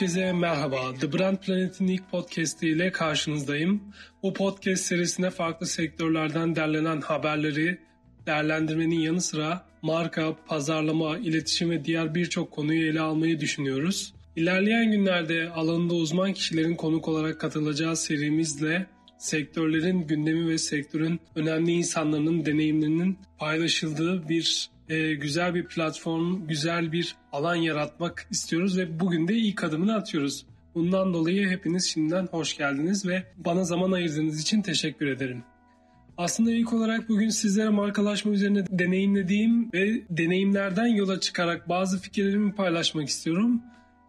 Herkese merhaba. The Brand Planet'in ilk podcast ile karşınızdayım. Bu podcast serisine farklı sektörlerden derlenen haberleri değerlendirmenin yanı sıra marka, pazarlama, iletişim ve diğer birçok konuyu ele almayı düşünüyoruz. İlerleyen günlerde alanında uzman kişilerin konuk olarak katılacağı serimizle sektörlerin gündemi ve sektörün önemli insanların deneyimlerinin paylaşıldığı bir e, güzel bir platform, güzel bir alan yaratmak istiyoruz ve bugün de ilk adımını atıyoruz. Bundan dolayı hepiniz şimdiden hoş geldiniz ve bana zaman ayırdığınız için teşekkür ederim. Aslında ilk olarak bugün sizlere markalaşma üzerine deneyimlediğim ve deneyimlerden yola çıkarak bazı fikirlerimi paylaşmak istiyorum.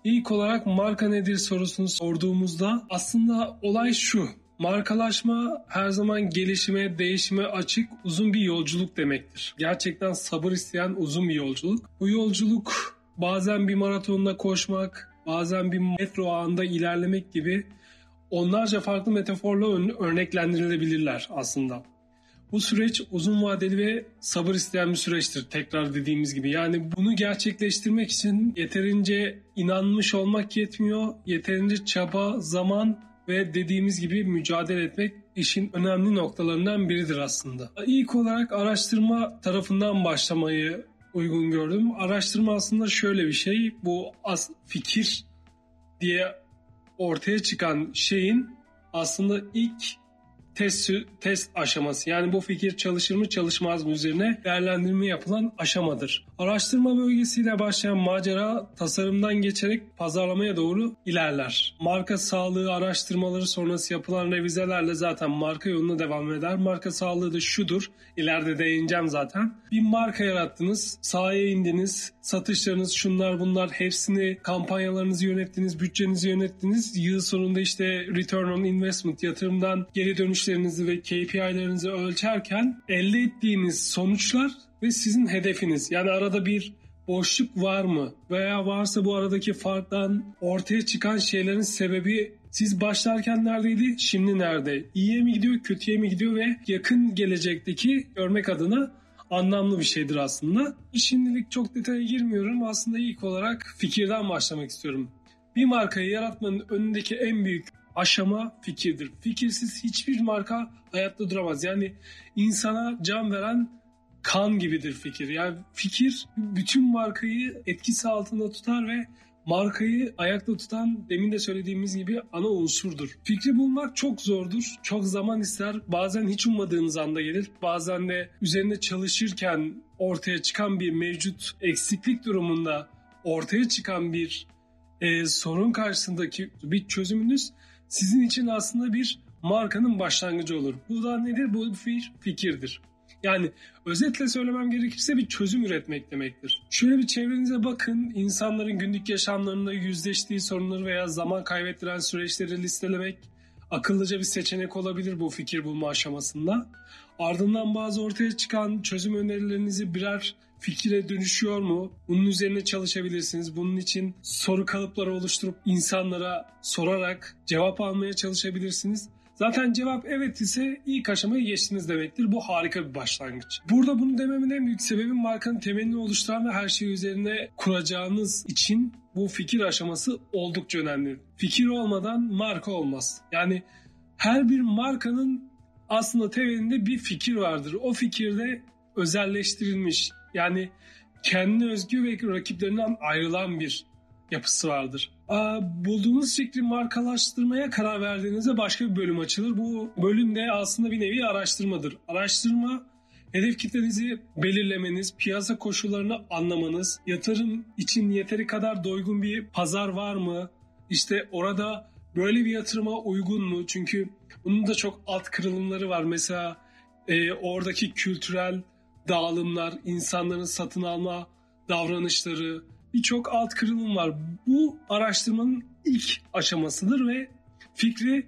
İlk olarak marka nedir sorusunu sorduğumuzda aslında olay şu. Markalaşma her zaman gelişime, değişime açık uzun bir yolculuk demektir. Gerçekten sabır isteyen uzun bir yolculuk. Bu yolculuk bazen bir maratonda koşmak, bazen bir metro ağında ilerlemek gibi onlarca farklı metaforla örneklendirilebilirler aslında. Bu süreç uzun vadeli ve sabır isteyen bir süreçtir tekrar dediğimiz gibi. Yani bunu gerçekleştirmek için yeterince inanmış olmak yetmiyor. Yeterince çaba, zaman ve dediğimiz gibi mücadele etmek işin önemli noktalarından biridir aslında. İlk olarak araştırma tarafından başlamayı uygun gördüm. Araştırma aslında şöyle bir şey. Bu as fikir diye ortaya çıkan şeyin aslında ilk test, test aşaması. Yani bu fikir çalışır mı çalışmaz mı üzerine değerlendirme yapılan aşamadır. Araştırma bölgesiyle başlayan macera tasarımdan geçerek pazarlamaya doğru ilerler. Marka sağlığı araştırmaları sonrası yapılan revizelerle zaten marka yoluna devam eder. Marka sağlığı da şudur. İleride değineceğim zaten. Bir marka yarattınız, sahaya indiniz, satışlarınız şunlar bunlar hepsini kampanyalarınızı yönettiniz, bütçenizi yönettiniz. Yıl sonunda işte return on investment yatırımdan geri dönüşlerinizi ve KPI'lerinizi ölçerken elde ettiğiniz sonuçlar ve sizin hedefiniz. Yani arada bir boşluk var mı? Veya varsa bu aradaki farktan ortaya çıkan şeylerin sebebi siz başlarken neredeydi, şimdi nerede? İyiye mi gidiyor, kötüye mi gidiyor ve yakın gelecekteki görmek adına anlamlı bir şeydir aslında. Şimdilik çok detaya girmiyorum. Aslında ilk olarak fikirden başlamak istiyorum. Bir markayı yaratmanın önündeki en büyük aşama fikirdir. Fikirsiz hiçbir marka hayatta duramaz. Yani insana can veren kan gibidir fikir. Yani fikir bütün markayı etkisi altında tutar ve markayı ayakta tutan demin de söylediğimiz gibi ana unsurdur. Fikri bulmak çok zordur, çok zaman ister. Bazen hiç ummadığınız anda gelir. Bazen de üzerinde çalışırken ortaya çıkan bir mevcut eksiklik durumunda ortaya çıkan bir e, sorun karşısındaki bir çözümünüz sizin için aslında bir markanın başlangıcı olur. Bu da nedir? Bu bir fikirdir. Yani özetle söylemem gerekirse bir çözüm üretmek demektir. Şöyle bir çevrenize bakın, insanların günlük yaşamlarında yüzleştiği sorunları veya zaman kaybettiren süreçleri listelemek akıllıca bir seçenek olabilir bu fikir bulma aşamasında. Ardından bazı ortaya çıkan çözüm önerilerinizi birer fikire dönüşüyor mu? Bunun üzerine çalışabilirsiniz. Bunun için soru kalıpları oluşturup insanlara sorarak cevap almaya çalışabilirsiniz. Zaten cevap evet ise ilk aşamayı geçtiniz demektir. Bu harika bir başlangıç. Burada bunu dememin en büyük sebebi markanın temelini oluşturan ve her şeyi üzerine kuracağınız için bu fikir aşaması oldukça önemli. Fikir olmadan marka olmaz. Yani her bir markanın aslında temelinde bir fikir vardır. O fikirde özelleştirilmiş yani kendi özgü ve rakiplerinden ayrılan bir yapısı vardır. Bulduğunuz fikri markalaştırmaya karar verdiğinizde başka bir bölüm açılır. Bu bölüm de aslında bir nevi araştırmadır. Araştırma hedef kitlenizi belirlemeniz, piyasa koşullarını anlamanız, yatırım için yeteri kadar doygun bir pazar var mı? İşte orada böyle bir yatırıma uygun mu? Çünkü bunun da çok alt kırılımları var. Mesela e, oradaki kültürel dağılımlar, insanların satın alma davranışları, birçok alt kırılım var. Bu araştırmanın ilk aşamasıdır ve fikri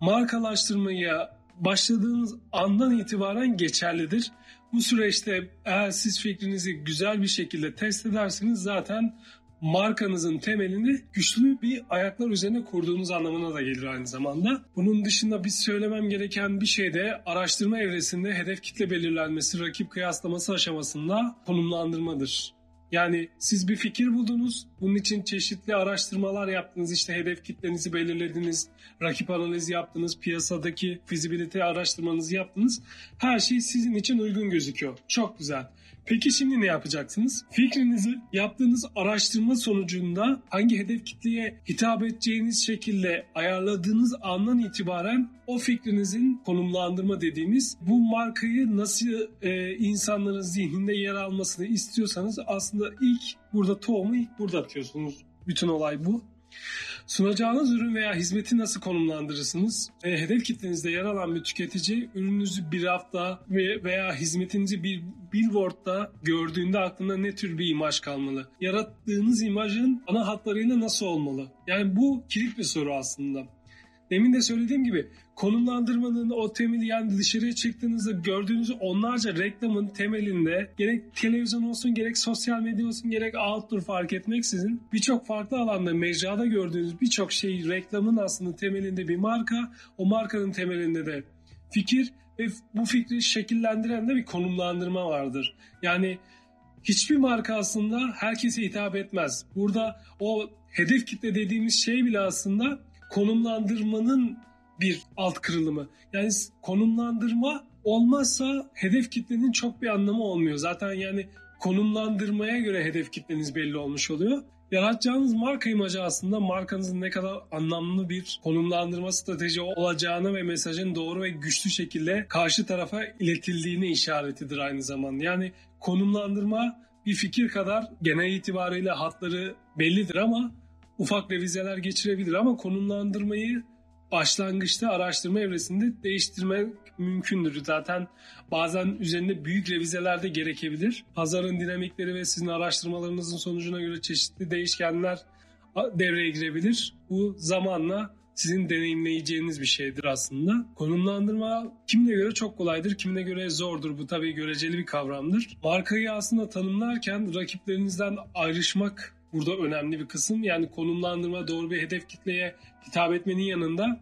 markalaştırmaya başladığınız andan itibaren geçerlidir. Bu süreçte eğer siz fikrinizi güzel bir şekilde test ederseniz zaten markanızın temelini güçlü bir ayaklar üzerine kurduğunuz anlamına da gelir aynı zamanda. Bunun dışında biz söylemem gereken bir şey de araştırma evresinde hedef kitle belirlenmesi, rakip kıyaslaması aşamasında konumlandırmadır. Yani siz bir fikir buldunuz. Bunun için çeşitli araştırmalar yaptınız. İşte hedef kitlenizi belirlediniz. Rakip analizi yaptınız. Piyasadaki fizibilite araştırmanızı yaptınız. Her şey sizin için uygun gözüküyor. Çok güzel. Peki şimdi ne yapacaksınız? Fikrinizi yaptığınız araştırma sonucunda hangi hedef kitleye hitap edeceğiniz şekilde ayarladığınız andan itibaren o fikrinizin konumlandırma dediğimiz bu markayı nasıl e, insanların zihninde yer almasını istiyorsanız aslında ilk burada tohumu ilk burada atıyorsunuz. Bütün olay bu. Sunacağınız ürün veya hizmeti nasıl konumlandırırsınız? E, hedef kitlenizde yer alan bir tüketici ürününüzü bir hafta veya hizmetinizi bir billboardda gördüğünde aklında ne tür bir imaj kalmalı? Yarattığınız imajın ana hatlarıyla nasıl olmalı? Yani bu kilit bir soru aslında. Demin de söylediğim gibi konumlandırmanın o temeli yani dışarıya çıktığınızda gördüğünüz onlarca reklamın temelinde gerek televizyon olsun gerek sosyal medya olsun gerek outdoor fark etmeksizin birçok farklı alanda mecrada gördüğünüz birçok şey reklamın aslında temelinde bir marka o markanın temelinde de fikir ve bu fikri şekillendiren de bir konumlandırma vardır. Yani hiçbir marka aslında herkese hitap etmez. Burada o hedef kitle dediğimiz şey bile aslında konumlandırmanın bir alt kırılımı. Yani konumlandırma olmazsa hedef kitlenin çok bir anlamı olmuyor. Zaten yani konumlandırmaya göre hedef kitleniz belli olmuş oluyor. Yaratacağınız marka imajı aslında markanızın ne kadar anlamlı bir konumlandırma strateji olacağını ve mesajın doğru ve güçlü şekilde karşı tarafa iletildiğini işaretidir aynı zamanda. Yani konumlandırma bir fikir kadar genel itibariyle hatları bellidir ama ufak revizeler geçirebilir ama konumlandırmayı başlangıçta araştırma evresinde değiştirmek mümkündür. Zaten bazen üzerinde büyük revizeler de gerekebilir. Pazarın dinamikleri ve sizin araştırmalarınızın sonucuna göre çeşitli değişkenler devreye girebilir. Bu zamanla sizin deneyimleyeceğiniz bir şeydir aslında. Konumlandırma kimine göre çok kolaydır, kimine göre zordur. Bu tabii göreceli bir kavramdır. Markayı aslında tanımlarken rakiplerinizden ayrışmak burada önemli bir kısım. Yani konumlandırma doğru bir hedef kitleye hitap etmenin yanında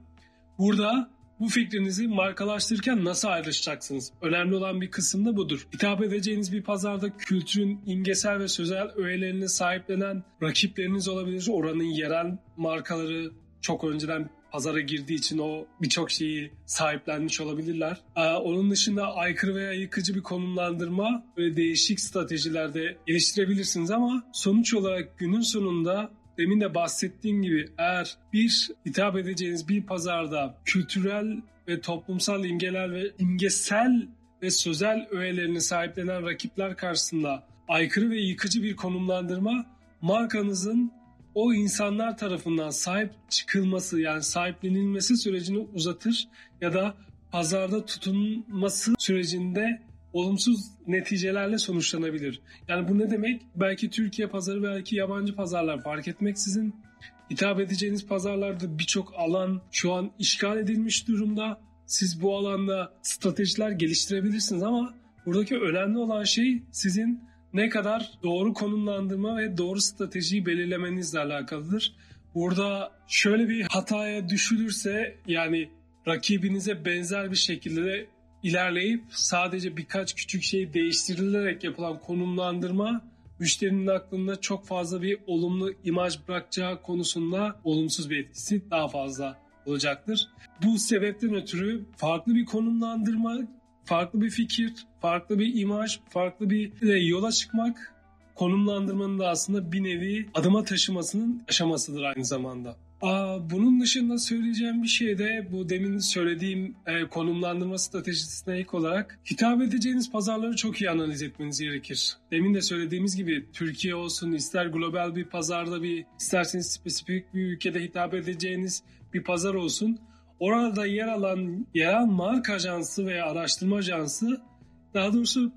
burada bu fikrinizi markalaştırırken nasıl ayrışacaksınız? Önemli olan bir kısım da budur. Hitap edeceğiniz bir pazarda kültürün imgesel ve sözel öğelerini sahiplenen rakipleriniz olabilir. Oranın yerel markaları çok önceden pazara girdiği için o birçok şeyi sahiplenmiş olabilirler. Ee, onun dışında aykırı veya yıkıcı bir konumlandırma ve değişik stratejilerde geliştirebilirsiniz ama sonuç olarak günün sonunda demin de bahsettiğim gibi eğer bir hitap edeceğiniz bir pazarda kültürel ve toplumsal imgeler ve imgesel ve sözel öğelerini sahiplenen rakipler karşısında aykırı ve yıkıcı bir konumlandırma markanızın o insanlar tarafından sahip çıkılması yani sahiplenilmesi sürecini uzatır ya da pazarda tutunması sürecinde olumsuz neticelerle sonuçlanabilir. Yani bu ne demek? Belki Türkiye pazarı belki yabancı pazarlar fark etmeksizin hitap edeceğiniz pazarlarda birçok alan şu an işgal edilmiş durumda. Siz bu alanda stratejiler geliştirebilirsiniz ama buradaki önemli olan şey sizin ne kadar doğru konumlandırma ve doğru stratejiyi belirlemenizle alakalıdır. Burada şöyle bir hataya düşülürse yani rakibinize benzer bir şekilde ilerleyip sadece birkaç küçük şey değiştirilerek yapılan konumlandırma müşterinin aklında çok fazla bir olumlu imaj bırakacağı konusunda olumsuz bir etkisi daha fazla olacaktır. Bu sebepten ötürü farklı bir konumlandırma farklı bir fikir, farklı bir imaj, farklı bir yola çıkmak konumlandırmanın da aslında bir nevi adıma taşımasının aşamasıdır aynı zamanda. Aa, bunun dışında söyleyeceğim bir şey de bu demin söylediğim e, konumlandırma stratejisine ilk olarak hitap edeceğiniz pazarları çok iyi analiz etmeniz gerekir. Demin de söylediğimiz gibi Türkiye olsun ister global bir pazarda bir isterseniz spesifik bir ülkede hitap edeceğiniz bir pazar olsun Orada yer alan yerel marka ajansı veya araştırma ajansı daha doğrusu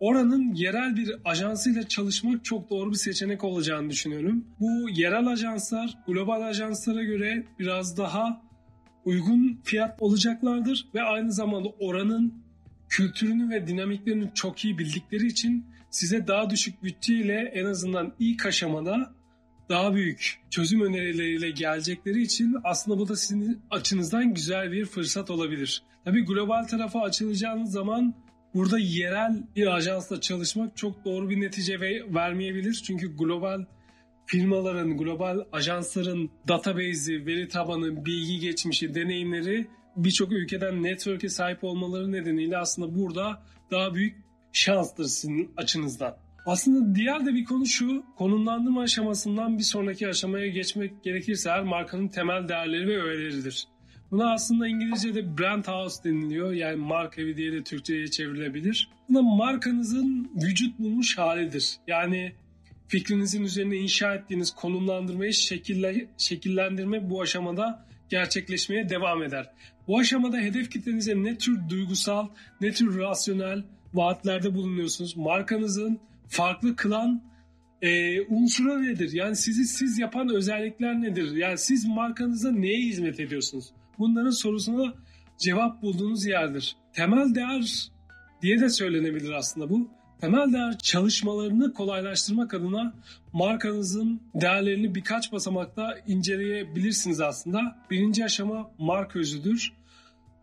oranın yerel bir ajansıyla çalışmak çok doğru bir seçenek olacağını düşünüyorum. Bu yerel ajanslar global ajanslara göre biraz daha uygun fiyat olacaklardır ve aynı zamanda oranın kültürünü ve dinamiklerini çok iyi bildikleri için size daha düşük bütçeyle en azından ilk aşamada daha büyük çözüm önerileriyle gelecekleri için aslında bu da sizin açınızdan güzel bir fırsat olabilir. Tabii global tarafa açılacağınız zaman burada yerel bir ajansla çalışmak çok doğru bir netice vermeyebilir. Çünkü global firmaların, global ajansların database'i, veri tabanı, bilgi geçmişi, deneyimleri birçok ülkeden network'e sahip olmaları nedeniyle aslında burada daha büyük şanstır sizin açınızdan. Aslında diğer de bir konu şu, konumlandırma aşamasından bir sonraki aşamaya geçmek gerekirse her markanın temel değerleri ve öğeleridir. Buna aslında İngilizce'de brand house deniliyor. Yani marka evi diye de Türkçe'ye çevrilebilir. Buna markanızın vücut bulmuş halidir. Yani fikrinizin üzerine inşa ettiğiniz konumlandırmayı şekille, şekillendirme bu aşamada gerçekleşmeye devam eder. Bu aşamada hedef kitlenize ne tür duygusal, ne tür rasyonel vaatlerde bulunuyorsunuz? Markanızın farklı kılan e, unsuru nedir? Yani sizi siz yapan özellikler nedir? Yani siz markanıza neye hizmet ediyorsunuz? Bunların sorusuna cevap bulduğunuz yerdir. Temel değer diye de söylenebilir aslında bu. Temel değer çalışmalarını kolaylaştırmak adına markanızın değerlerini birkaç basamakta inceleyebilirsiniz aslında. Birinci aşama marka özüdür.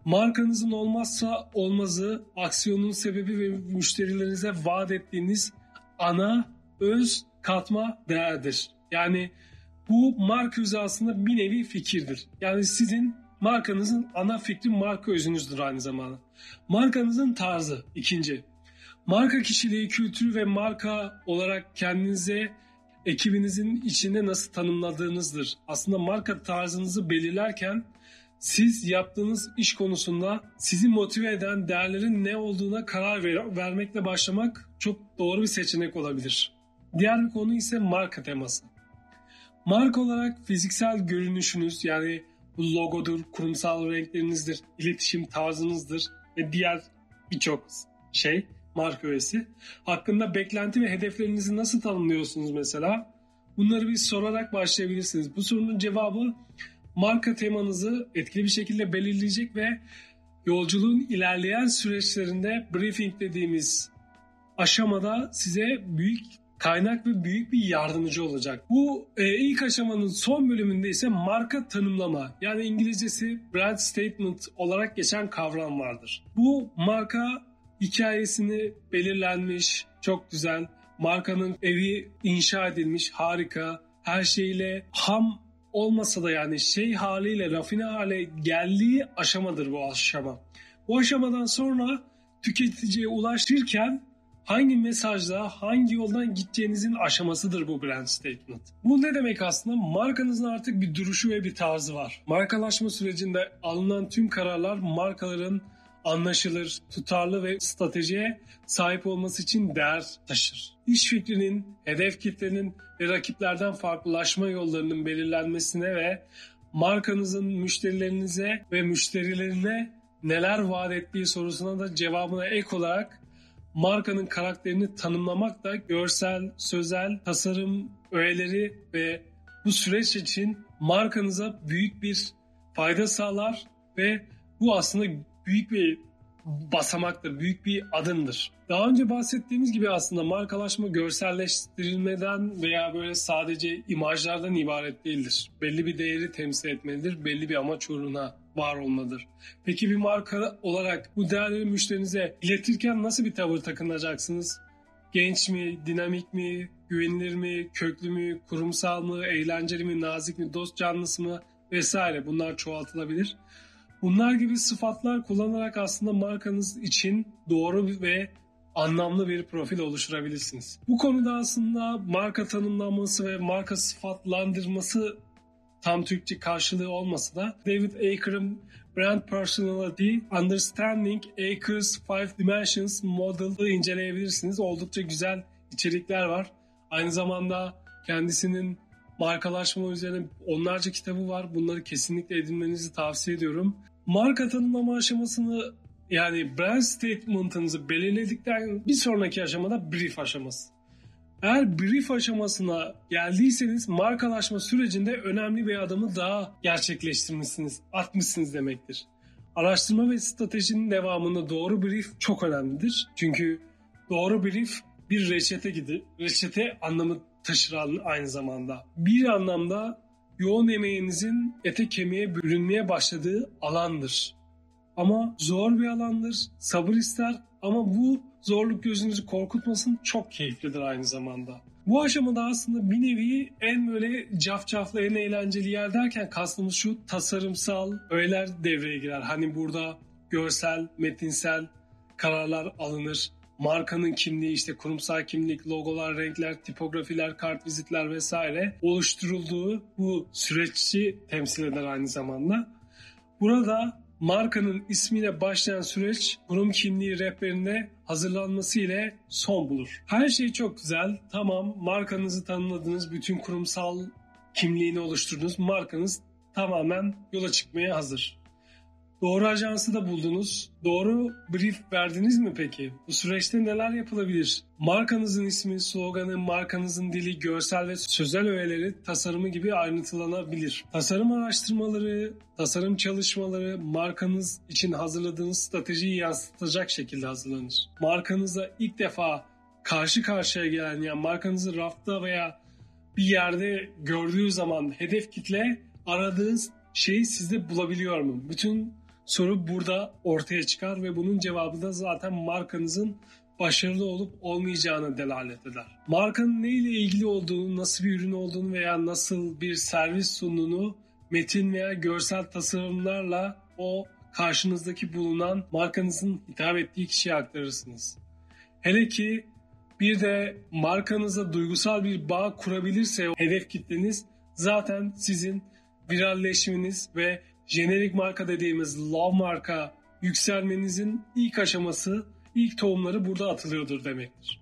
Markanızın olmazsa olmazı, aksiyonun sebebi ve müşterilerinize vaat ettiğiniz ana, öz, katma değerdir. Yani bu marka özü aslında bir nevi fikirdir. Yani sizin markanızın ana fikri marka özünüzdür aynı zamanda. Markanızın tarzı ikinci. Marka kişiliği, kültürü ve marka olarak kendinize ekibinizin içinde nasıl tanımladığınızdır. Aslında marka tarzınızı belirlerken siz yaptığınız iş konusunda sizi motive eden değerlerin ne olduğuna karar ver vermekle başlamak çok doğru bir seçenek olabilir. Diğer bir konu ise marka teması. Marka olarak fiziksel görünüşünüz yani bu logodur, kurumsal renklerinizdir, iletişim tarzınızdır ve diğer birçok şey marka öğesi. Hakkında beklenti ve hedeflerinizi nasıl tanımlıyorsunuz mesela? Bunları bir sorarak başlayabilirsiniz. Bu sorunun cevabı marka temanızı etkili bir şekilde belirleyecek ve yolculuğun ilerleyen süreçlerinde briefing dediğimiz aşamada size büyük kaynak ve büyük bir yardımcı olacak. Bu e, ilk aşamanın son bölümünde ise marka tanımlama yani İngilizcesi brand statement olarak geçen kavram vardır. Bu marka hikayesini belirlenmiş, çok güzel, markanın evi inşa edilmiş, harika, her şeyle ham olmasa da yani şey haliyle rafine hale geldiği aşamadır bu aşama. Bu aşamadan sonra tüketiciye ulaşırken hangi mesajla, hangi yoldan gideceğinizin aşamasıdır bu brand statement. Bu ne demek aslında? Markanızın artık bir duruşu ve bir tarzı var. Markalaşma sürecinde alınan tüm kararlar markaların anlaşılır, tutarlı ve stratejiye sahip olması için değer taşır. İş fikrinin, hedef kitlenin ve rakiplerden farklılaşma yollarının belirlenmesine ve markanızın müşterilerinize ve müşterilerine neler vaat ettiği sorusuna da cevabına ek olarak markanın karakterini tanımlamak da görsel, sözel, tasarım öğeleri ve bu süreç için markanıza büyük bir fayda sağlar ve bu aslında büyük bir basamaktır, büyük bir adımdır. Daha önce bahsettiğimiz gibi aslında markalaşma görselleştirilmeden veya böyle sadece imajlardan ibaret değildir. Belli bir değeri temsil etmelidir, belli bir amaç uğruna var olmalıdır. Peki bir marka olarak bu değerleri müşterinize iletirken nasıl bir tavır takınacaksınız? Genç mi, dinamik mi, güvenilir mi, köklü mü, kurumsal mı, eğlenceli mi, nazik mi, dost canlısı mı vesaire bunlar çoğaltılabilir. Bunlar gibi sıfatlar kullanarak aslında markanız için doğru ve anlamlı bir profil oluşturabilirsiniz. Bu konuda aslında marka tanımlanması ve marka sıfatlandırması tam Türkçe karşılığı olmasa da David Aker'ın Brand Personality Understanding Aker's Five Dimensions Model'ı inceleyebilirsiniz. Oldukça güzel içerikler var. Aynı zamanda kendisinin markalaşma üzerine onlarca kitabı var. Bunları kesinlikle edinmenizi tavsiye ediyorum. Marka tanımlama aşamasını yani brand statement'ınızı belirledikten bir sonraki aşamada brief aşaması. Eğer brief aşamasına geldiyseniz markalaşma sürecinde önemli bir adımı daha gerçekleştirmişsiniz, atmışsınız demektir. Araştırma ve stratejinin devamında doğru brief çok önemlidir. Çünkü doğru brief bir reçete gibi, reçete anlamı taşır aynı zamanda. Bir anlamda yoğun emeğinizin ete kemiğe bürünmeye başladığı alandır. Ama zor bir alandır, sabır ister ama bu zorluk gözünüzü korkutmasın çok keyiflidir aynı zamanda. Bu aşamada aslında bir nevi en böyle cafcaflı, en eğlenceli yer derken kastımız şu tasarımsal öğeler devreye girer. Hani burada görsel, metinsel kararlar alınır. Markanın kimliği işte kurumsal kimlik, logolar, renkler, tipografiler, kart vizitler vesaire oluşturulduğu bu süreççi temsil eder aynı zamanda. Burada markanın ismiyle başlayan süreç kurum kimliği rehberinde hazırlanması ile son bulur. Her şey çok güzel. Tamam markanızı tanımladınız. Bütün kurumsal kimliğini oluşturdunuz. Markanız tamamen yola çıkmaya hazır. Doğru ajansı da buldunuz. Doğru brief verdiniz mi peki? Bu süreçte neler yapılabilir? Markanızın ismi, sloganı, markanızın dili, görsel ve sözel öğeleri tasarımı gibi ayrıntılanabilir. Tasarım araştırmaları, tasarım çalışmaları markanız için hazırladığınız stratejiyi yansıtacak şekilde hazırlanır. Markanıza ilk defa karşı karşıya gelen yani markanızı rafta veya bir yerde gördüğü zaman hedef kitle aradığınız şeyi sizde bulabiliyor mu? Bütün soru burada ortaya çıkar ve bunun cevabı da zaten markanızın başarılı olup olmayacağını delalet eder. Markanın ne ile ilgili olduğunu, nasıl bir ürün olduğunu veya nasıl bir servis sunduğunu metin veya görsel tasarımlarla o karşınızdaki bulunan markanızın hitap ettiği kişiye aktarırsınız. Hele ki bir de markanıza duygusal bir bağ kurabilirse hedef kitleniz zaten sizin viralleşmeniz ve jenerik marka dediğimiz love marka yükselmenizin ilk aşaması, ilk tohumları burada atılıyordur demektir.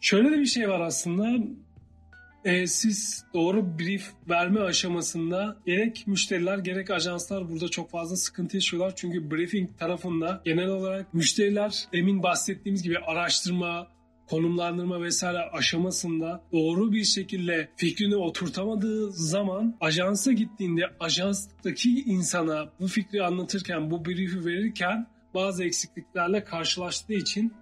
Şöyle de bir şey var aslında. E, siz doğru brief verme aşamasında gerek müşteriler gerek ajanslar burada çok fazla sıkıntı yaşıyorlar. Çünkü briefing tarafında genel olarak müşteriler demin bahsettiğimiz gibi araştırma, konumlandırma vesaire aşamasında doğru bir şekilde fikrini oturtamadığı zaman ajansa gittiğinde ajanstaki insana bu fikri anlatırken, bu brief'i verirken bazı eksikliklerle karşılaştığı için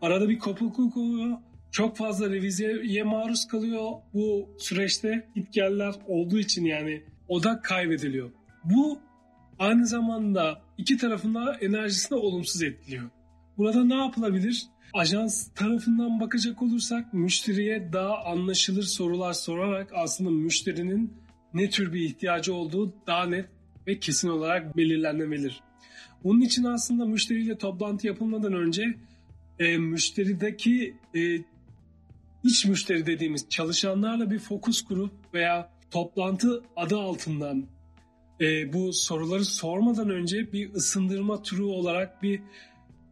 arada bir kopukluk oluyor. Çok fazla revizeye maruz kalıyor bu süreçte gitgeller olduğu için yani odak kaybediliyor. Bu aynı zamanda iki tarafında enerjisini olumsuz etkiliyor. Burada ne yapılabilir? Ajans tarafından bakacak olursak müşteriye daha anlaşılır sorular sorarak aslında müşterinin ne tür bir ihtiyacı olduğu daha net ve kesin olarak belirlenebilir. Bunun için aslında müşteriyle toplantı yapılmadan önce e, müşterideki e, iç müşteri dediğimiz çalışanlarla bir fokus kurup veya toplantı adı altından e, bu soruları sormadan önce bir ısındırma turu olarak bir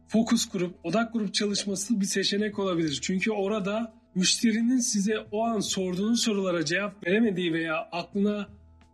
fokus grup, odak grup çalışması bir seçenek olabilir. Çünkü orada müşterinin size o an sorduğunuz sorulara cevap veremediği veya aklına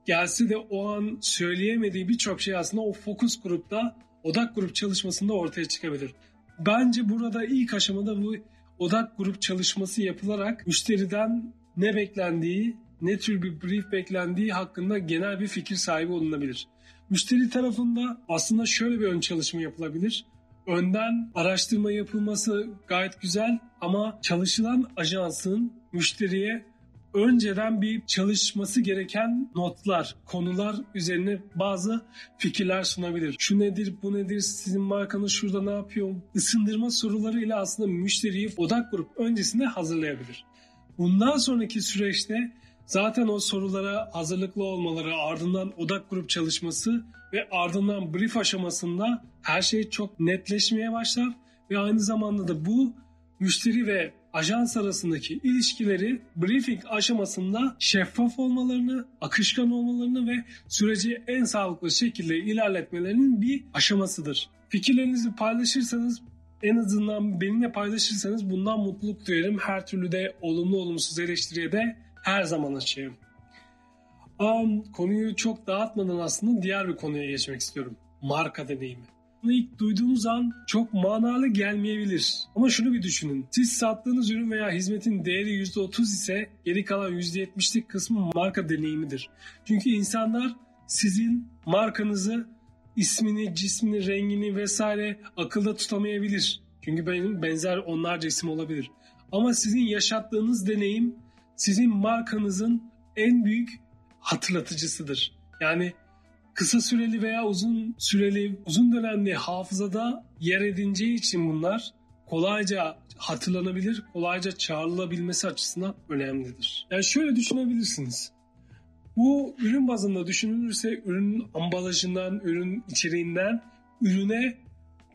gelse de o an söyleyemediği birçok şey aslında o fokus grupta, odak grup çalışmasında ortaya çıkabilir. Bence burada ilk aşamada bu odak grup çalışması yapılarak müşteriden ne beklendiği, ne tür bir brief beklendiği hakkında genel bir fikir sahibi olunabilir. Müşteri tarafında aslında şöyle bir ön çalışma yapılabilir önden araştırma yapılması gayet güzel ama çalışılan ajansın müşteriye önceden bir çalışması gereken notlar, konular üzerine bazı fikirler sunabilir. Şu nedir, bu nedir, sizin markanız şurada ne yapıyor? Isındırma sorularıyla aslında müşteriyi odak grup öncesinde hazırlayabilir. Bundan sonraki süreçte zaten o sorulara hazırlıklı olmaları, ardından odak grup çalışması ve ardından brief aşamasında her şey çok netleşmeye başlar ve aynı zamanda da bu müşteri ve ajans arasındaki ilişkileri briefing aşamasında şeffaf olmalarını, akışkan olmalarını ve süreci en sağlıklı şekilde ilerletmelerinin bir aşamasıdır. Fikirlerinizi paylaşırsanız en azından benimle paylaşırsanız bundan mutluluk duyarım. Her türlü de olumlu olumsuz eleştiriye de her zaman açayım. Um, konuyu çok dağıtmadan aslında diğer bir konuya geçmek istiyorum. Marka deneyimi. Bunu ilk duyduğunuz an çok manalı gelmeyebilir. Ama şunu bir düşünün. Siz sattığınız ürün veya hizmetin değeri %30 ise geri kalan %70'lik kısmı marka deneyimidir. Çünkü insanlar sizin markanızı, ismini, cismini, rengini vesaire akılda tutamayabilir. Çünkü benim benzer onlarca isim olabilir. Ama sizin yaşattığınız deneyim sizin markanızın en büyük hatırlatıcısıdır. Yani kısa süreli veya uzun süreli, uzun dönemli hafızada yer edineceği için bunlar kolayca hatırlanabilir, kolayca çağrılabilmesi açısından önemlidir. Yani şöyle düşünebilirsiniz. Bu ürün bazında düşünülürse ürünün ambalajından, ürün içeriğinden ürüne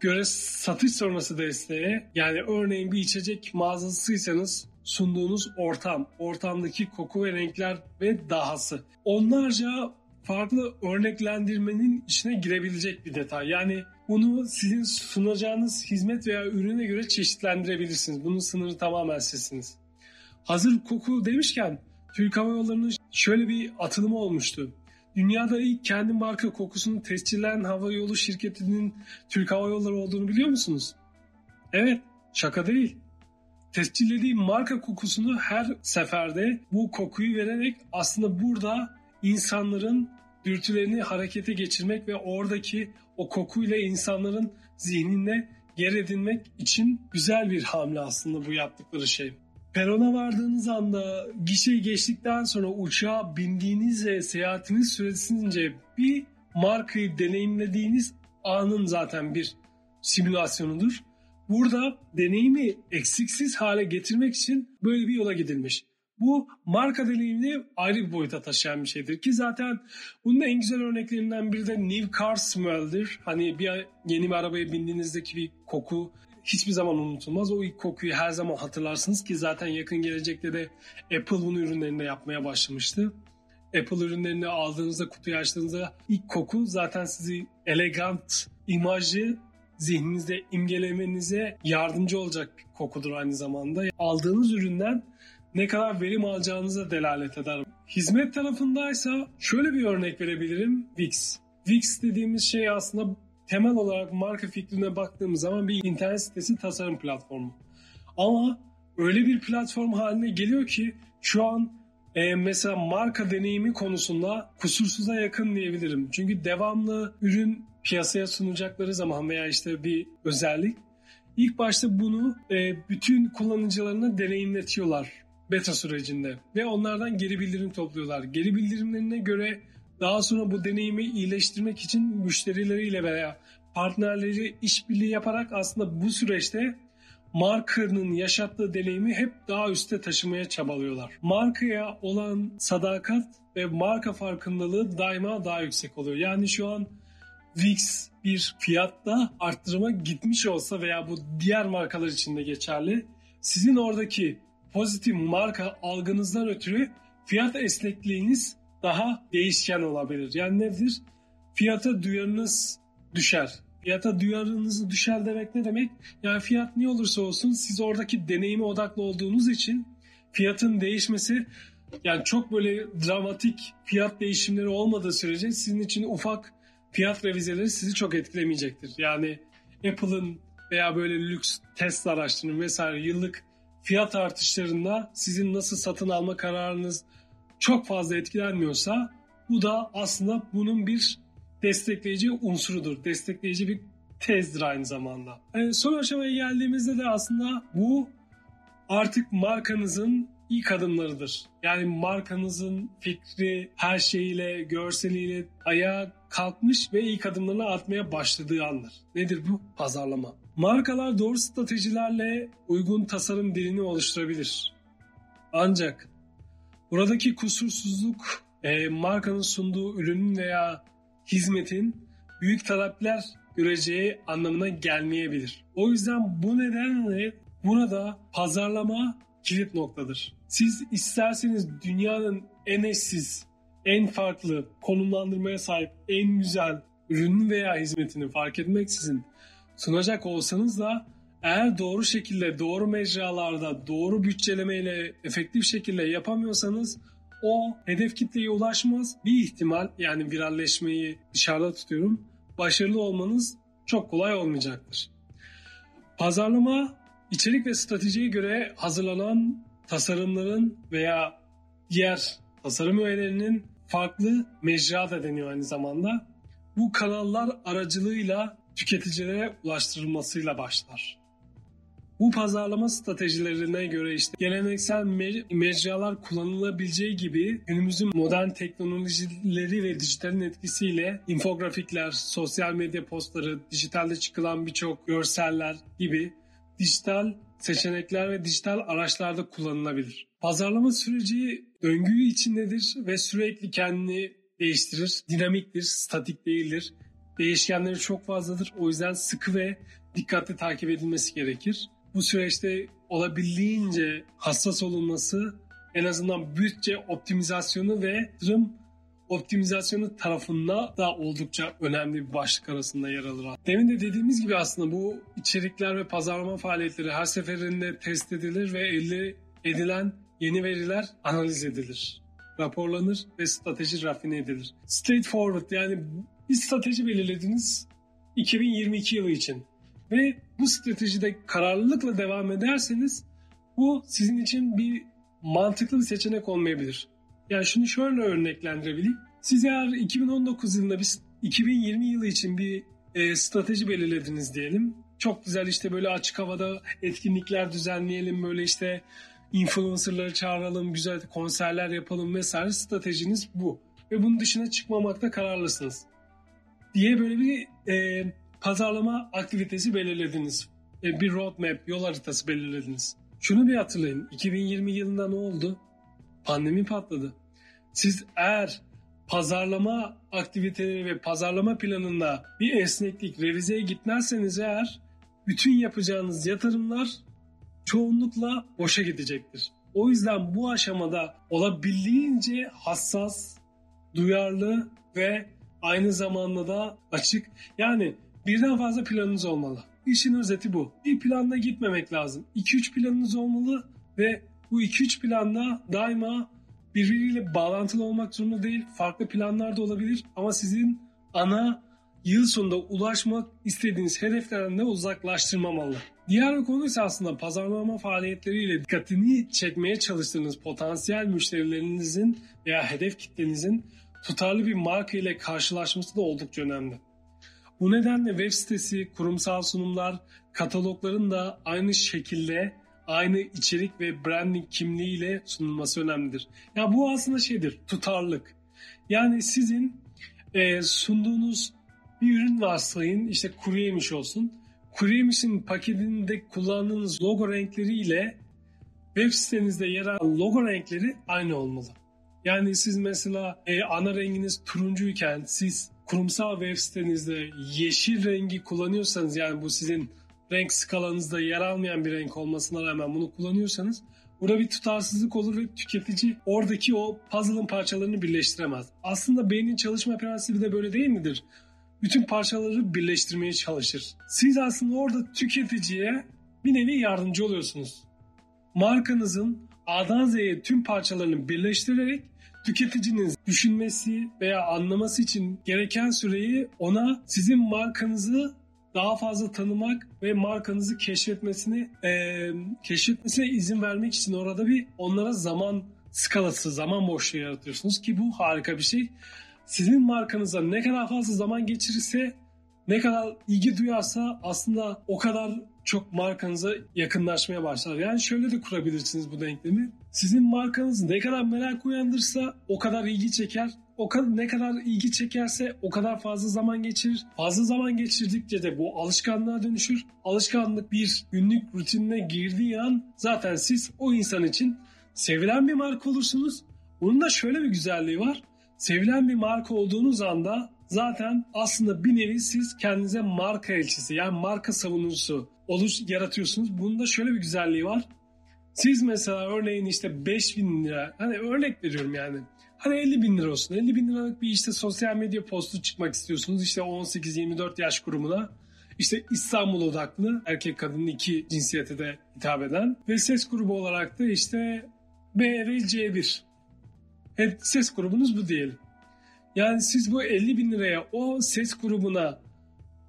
göre satış sonrası desteğe yani örneğin bir içecek mağazasıysanız sunduğunuz ortam, ortamdaki koku ve renkler ve dahası. Onlarca farklı örneklendirmenin içine girebilecek bir detay. Yani bunu sizin sunacağınız hizmet veya ürüne göre çeşitlendirebilirsiniz. Bunun sınırı tamamen sizsiniz. Hazır koku demişken Türk Hava Yolları'nın şöyle bir atılımı olmuştu. Dünyada ilk kendi marka kokusunu tescilleyen hava yolu şirketinin Türk Hava Yolları olduğunu biliyor musunuz? Evet, şaka değil. Tescillediği marka kokusunu her seferde bu kokuyu vererek aslında burada insanların dürtülerini harekete geçirmek ve oradaki o kokuyla insanların zihninde yer edinmek için güzel bir hamle aslında bu yaptıkları şey. Perona vardığınız anda gişeyi geçtikten sonra uçağa bindiğiniz ve seyahatiniz süresince bir markayı deneyimlediğiniz anın zaten bir simülasyonudur. Burada deneyimi eksiksiz hale getirmek için böyle bir yola gidilmiş. Bu marka deneyimini ayrı bir boyuta taşıyan bir şeydir ki zaten bunun en güzel örneklerinden biri de New Car Smell'dir. Hani bir yeni bir arabaya bindiğinizdeki bir koku hiçbir zaman unutulmaz. O ilk kokuyu her zaman hatırlarsınız ki zaten yakın gelecekte de Apple bunu ürünlerinde yapmaya başlamıştı. Apple ürünlerini aldığınızda, kutuyu açtığınızda ilk koku zaten sizi elegant imajı zihninizde imgelemenize yardımcı olacak bir kokudur aynı zamanda. Aldığınız üründen ne kadar verim alacağınıza delalet eder. Hizmet tarafındaysa şöyle bir örnek verebilirim. Wix. Wix dediğimiz şey aslında temel olarak marka fikrine baktığımız zaman bir internet sitesi tasarım platformu. Ama öyle bir platform haline geliyor ki şu an e, mesela marka deneyimi konusunda kusursuza yakın diyebilirim. Çünkü devamlı ürün piyasaya sunacakları zaman veya işte bir özellik ilk başta bunu e, bütün kullanıcılarına deneyimletiyorlar beta sürecinde ve onlardan geri bildirim topluyorlar. Geri bildirimlerine göre daha sonra bu deneyimi iyileştirmek için müşterileriyle veya partnerleri işbirliği yaparak aslında bu süreçte markanın yaşattığı deneyimi hep daha üste taşımaya çabalıyorlar. Markaya olan sadakat ve marka farkındalığı daima daha yüksek oluyor. Yani şu an Wix bir fiyatta arttırıma gitmiş olsa veya bu diğer markalar için de geçerli. Sizin oradaki pozitif marka algınızdan ötürü fiyat esnekliğiniz daha değişken olabilir. Yani nedir? Fiyata duyarınız düşer. Fiyata duyarınız düşer demek ne demek? Yani fiyat ne olursa olsun siz oradaki deneyime odaklı olduğunuz için fiyatın değişmesi yani çok böyle dramatik fiyat değişimleri olmadığı sürece sizin için ufak fiyat revizeleri sizi çok etkilemeyecektir. Yani Apple'ın veya böyle lüks Tesla araçlarının vesaire yıllık fiyat artışlarında sizin nasıl satın alma kararınız çok fazla etkilenmiyorsa bu da aslında bunun bir destekleyici unsurudur. Destekleyici bir tezdir aynı zamanda. Yani son aşamaya geldiğimizde de aslında bu artık markanızın ilk adımlarıdır. Yani markanızın fikri her şeyiyle, görseliyle ayağa kalkmış ve ilk adımlarını atmaya başladığı andır. Nedir bu? Pazarlama. Markalar doğru stratejilerle uygun tasarım dilini oluşturabilir. Ancak buradaki kusursuzluk e, markanın sunduğu ürünün veya hizmetin büyük talepler göreceği anlamına gelmeyebilir. O yüzden bu nedenle burada pazarlama kilit noktadır. Siz isterseniz dünyanın en eşsiz, en farklı konumlandırmaya sahip en güzel ürünü veya hizmetini fark etmeksizin sunacak olsanız da eğer doğru şekilde, doğru mecralarda, doğru bütçelemeyle efektif şekilde yapamıyorsanız o hedef kitleye ulaşmaz. Bir ihtimal yani viralleşmeyi dışarıda tutuyorum. Başarılı olmanız çok kolay olmayacaktır. Pazarlama içerik ve stratejiye göre hazırlanan tasarımların veya diğer tasarım öğelerinin farklı mecra da deniyor aynı zamanda. Bu kanallar aracılığıyla tüketicilere ulaştırılmasıyla başlar. Bu pazarlama stratejilerine göre işte geleneksel mecralar kullanılabileceği gibi günümüzün modern teknolojileri ve dijitalin etkisiyle infografikler, sosyal medya postları, dijitalde çıkılan birçok görseller gibi dijital seçenekler ve dijital araçlarda kullanılabilir. Pazarlama süreci döngü içindedir ve sürekli kendini değiştirir. Dinamiktir, statik değildir. Değişkenleri çok fazladır. O yüzden sıkı ve dikkatli takip edilmesi gerekir. Bu süreçte olabildiğince hassas olunması en azından bütçe optimizasyonu ve yatırım optimizasyonu tarafında da oldukça önemli bir başlık arasında yer alır. Demin de dediğimiz gibi aslında bu içerikler ve pazarlama faaliyetleri her seferinde test edilir ve elde edilen yeni veriler analiz edilir, raporlanır ve strateji rafine edilir. Straightforward yani bir strateji belirlediniz 2022 yılı için ve bu stratejide kararlılıkla devam ederseniz bu sizin için bir mantıklı bir seçenek olmayabilir. Yani şunu şöyle örneklendirebileyim. Siz eğer 2019 yılında bir 2020 yılı için bir e, strateji belirlediniz diyelim. Çok güzel işte böyle açık havada etkinlikler düzenleyelim böyle işte influencerları çağıralım, güzel konserler yapalım vesaire stratejiniz bu. Ve bunun dışına çıkmamakta kararlısınız. Diye böyle bir e, pazarlama aktivitesi belirlediniz. E, bir roadmap, yol haritası belirlediniz. Şunu bir hatırlayın. 2020 yılında ne oldu? Pandemi patladı. Siz eğer pazarlama aktiviteleri ve pazarlama planında bir esneklik, revizeye gitmezseniz eğer bütün yapacağınız yatırımlar çoğunlukla boşa gidecektir. O yüzden bu aşamada olabildiğince hassas, duyarlı ve aynı zamanda da açık. Yani birden fazla planınız olmalı. İşin özeti bu. Bir planla gitmemek lazım. 2-3 planınız olmalı ve bu 2-3 planla daima birbiriyle bağlantılı olmak zorunda değil. Farklı planlar da olabilir ama sizin ana yıl sonunda ulaşmak istediğiniz hedeflerden de uzaklaştırmamalı. Diğer bir konu ise aslında pazarlama faaliyetleriyle dikkatini çekmeye çalıştığınız potansiyel müşterilerinizin veya hedef kitlenizin tutarlı bir marka ile karşılaşması da oldukça önemli. Bu nedenle web sitesi, kurumsal sunumlar, katalogların da aynı şekilde aynı içerik ve branding kimliğiyle sunulması önemlidir. Ya bu aslında şeydir, tutarlık. Yani sizin e, sunduğunuz bir ürün varsayın, işte kuru yemiş olsun. Kuru yemişin paketinde kullandığınız logo renkleriyle web sitenizde yer alan logo renkleri aynı olmalı. Yani siz mesela e, ana renginiz turuncuyken siz kurumsal web sitenizde yeşil rengi kullanıyorsanız yani bu sizin renk skalanızda yer almayan bir renk olmasına rağmen bunu kullanıyorsanız burada bir tutarsızlık olur ve tüketici oradaki o puzzle'ın parçalarını birleştiremez. Aslında beynin çalışma prensibi de böyle değil midir? Bütün parçaları birleştirmeye çalışır. Siz aslında orada tüketiciye bir nevi yardımcı oluyorsunuz. Markanızın A'dan Z'ye tüm parçalarını birleştirerek tüketicinin düşünmesi veya anlaması için gereken süreyi ona sizin markanızı daha fazla tanımak ve markanızı keşfetmesini e, keşfetmesine izin vermek için orada bir onlara zaman skalası, zaman boşluğu yaratıyorsunuz ki bu harika bir şey. Sizin markanıza ne kadar fazla zaman geçirirse, ne kadar ilgi duyarsa aslında o kadar çok markanıza yakınlaşmaya başlar. Yani şöyle de kurabilirsiniz bu denklemi. Sizin markanız ne kadar merak uyandırsa o kadar ilgi çeker o kadar ne kadar ilgi çekerse o kadar fazla zaman geçirir. Fazla zaman geçirdikçe de bu alışkanlığa dönüşür. Alışkanlık bir günlük rutinine girdiği an zaten siz o insan için sevilen bir marka olursunuz. Bunun da şöyle bir güzelliği var. Sevilen bir marka olduğunuz anda zaten aslında bir nevi siz kendinize marka elçisi yani marka savunucusu oluş yaratıyorsunuz. Bunun da şöyle bir güzelliği var. Siz mesela örneğin işte 5000 lira hani örnek veriyorum yani Hani 50 bin lira olsun. 50 bin liralık bir işte sosyal medya postu çıkmak istiyorsunuz. İşte 18-24 yaş grubuna. İşte İstanbul odaklı erkek kadının iki cinsiyete de hitap eden. Ve ses grubu olarak da işte B ve C1. Evet, ses grubunuz bu diyelim. Yani siz bu 50 bin liraya o ses grubuna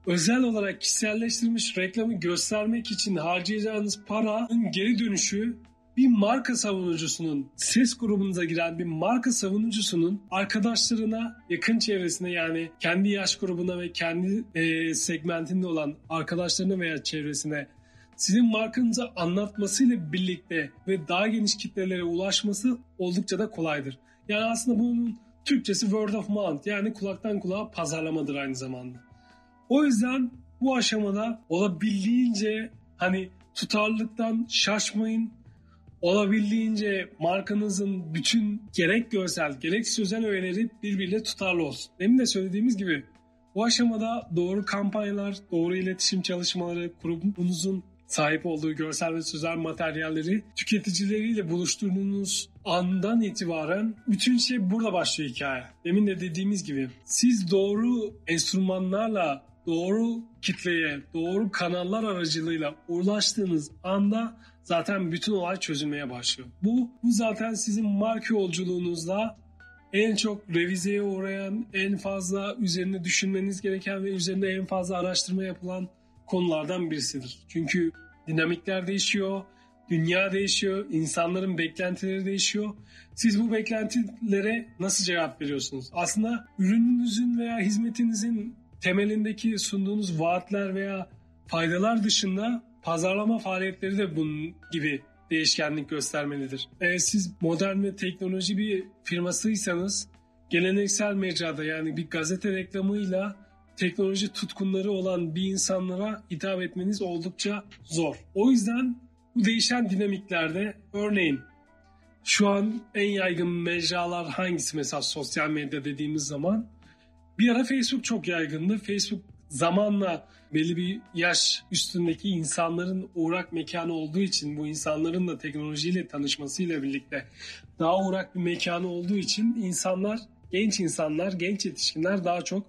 özel olarak kişiselleştirilmiş reklamı göstermek için harcayacağınız paranın geri dönüşü bir marka savunucusunun ses grubunuza giren bir marka savunucusunun arkadaşlarına, yakın çevresine yani kendi yaş grubuna ve kendi e, segmentinde olan arkadaşlarına veya çevresine sizin markanızı anlatmasıyla birlikte ve daha geniş kitlelere ulaşması oldukça da kolaydır. Yani aslında bunun Türkçesi word of mouth yani kulaktan kulağa pazarlamadır aynı zamanda. O yüzden bu aşamada olabildiğince hani tutarlılıktan şaşmayın. Olabildiğince markanızın bütün gerek görsel gerek sözel öğeleri birbiriyle tutarlı olsun. Demin de söylediğimiz gibi bu aşamada doğru kampanyalar, doğru iletişim çalışmaları, kurumunuzun sahip olduğu görsel ve sözel materyalleri tüketicileriyle buluşturduğunuz andan itibaren bütün şey burada başlıyor hikaye. Demin de dediğimiz gibi siz doğru enstrümanlarla doğru kitleye, doğru kanallar aracılığıyla ulaştığınız anda zaten bütün olay çözülmeye başlıyor. Bu, bu zaten sizin marka yolculuğunuzda en çok revizeye uğrayan, en fazla üzerine düşünmeniz gereken ve üzerinde en fazla araştırma yapılan konulardan birisidir. Çünkü dinamikler değişiyor, dünya değişiyor, insanların beklentileri değişiyor. Siz bu beklentilere nasıl cevap veriyorsunuz? Aslında ürününüzün veya hizmetinizin temelindeki sunduğunuz vaatler veya faydalar dışında pazarlama faaliyetleri de bunun gibi değişkenlik göstermelidir. Eğer siz modern ve teknoloji bir firmasıysanız geleneksel mecrada yani bir gazete reklamıyla teknoloji tutkunları olan bir insanlara hitap etmeniz oldukça zor. O yüzden bu değişen dinamiklerde örneğin şu an en yaygın mecralar hangisi mesela sosyal medya dediğimiz zaman bir ara Facebook çok yaygındı. Facebook zamanla belli bir yaş üstündeki insanların uğrak mekanı olduğu için bu insanların da teknolojiyle tanışmasıyla birlikte daha uğrak bir mekanı olduğu için insanlar, genç insanlar, genç yetişkinler daha çok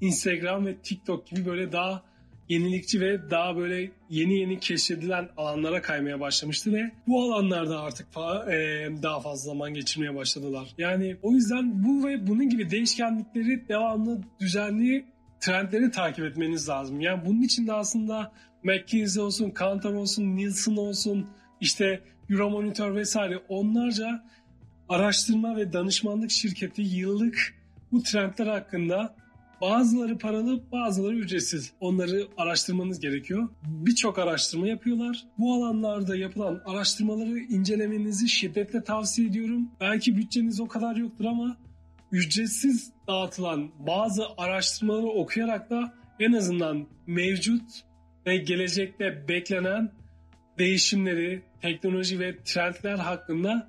Instagram ve TikTok gibi böyle daha yenilikçi ve daha böyle yeni yeni keşfedilen alanlara kaymaya başlamıştı ve bu alanlarda artık e, daha fazla zaman geçirmeye başladılar. Yani o yüzden bu ve bunun gibi değişkenlikleri devamlı düzenli trendleri takip etmeniz lazım. Yani bunun için de aslında McKinsey olsun, Kantar olsun, Nielsen olsun, işte Euromonitor vesaire onlarca araştırma ve danışmanlık şirketi yıllık bu trendler hakkında bazıları paralı, bazıları ücretsiz. Onları araştırmanız gerekiyor. Birçok araştırma yapıyorlar. Bu alanlarda yapılan araştırmaları incelemenizi şiddetle tavsiye ediyorum. Belki bütçeniz o kadar yoktur ama ücretsiz dağıtılan bazı araştırmaları okuyarak da en azından mevcut ve gelecekte beklenen değişimleri, teknoloji ve trendler hakkında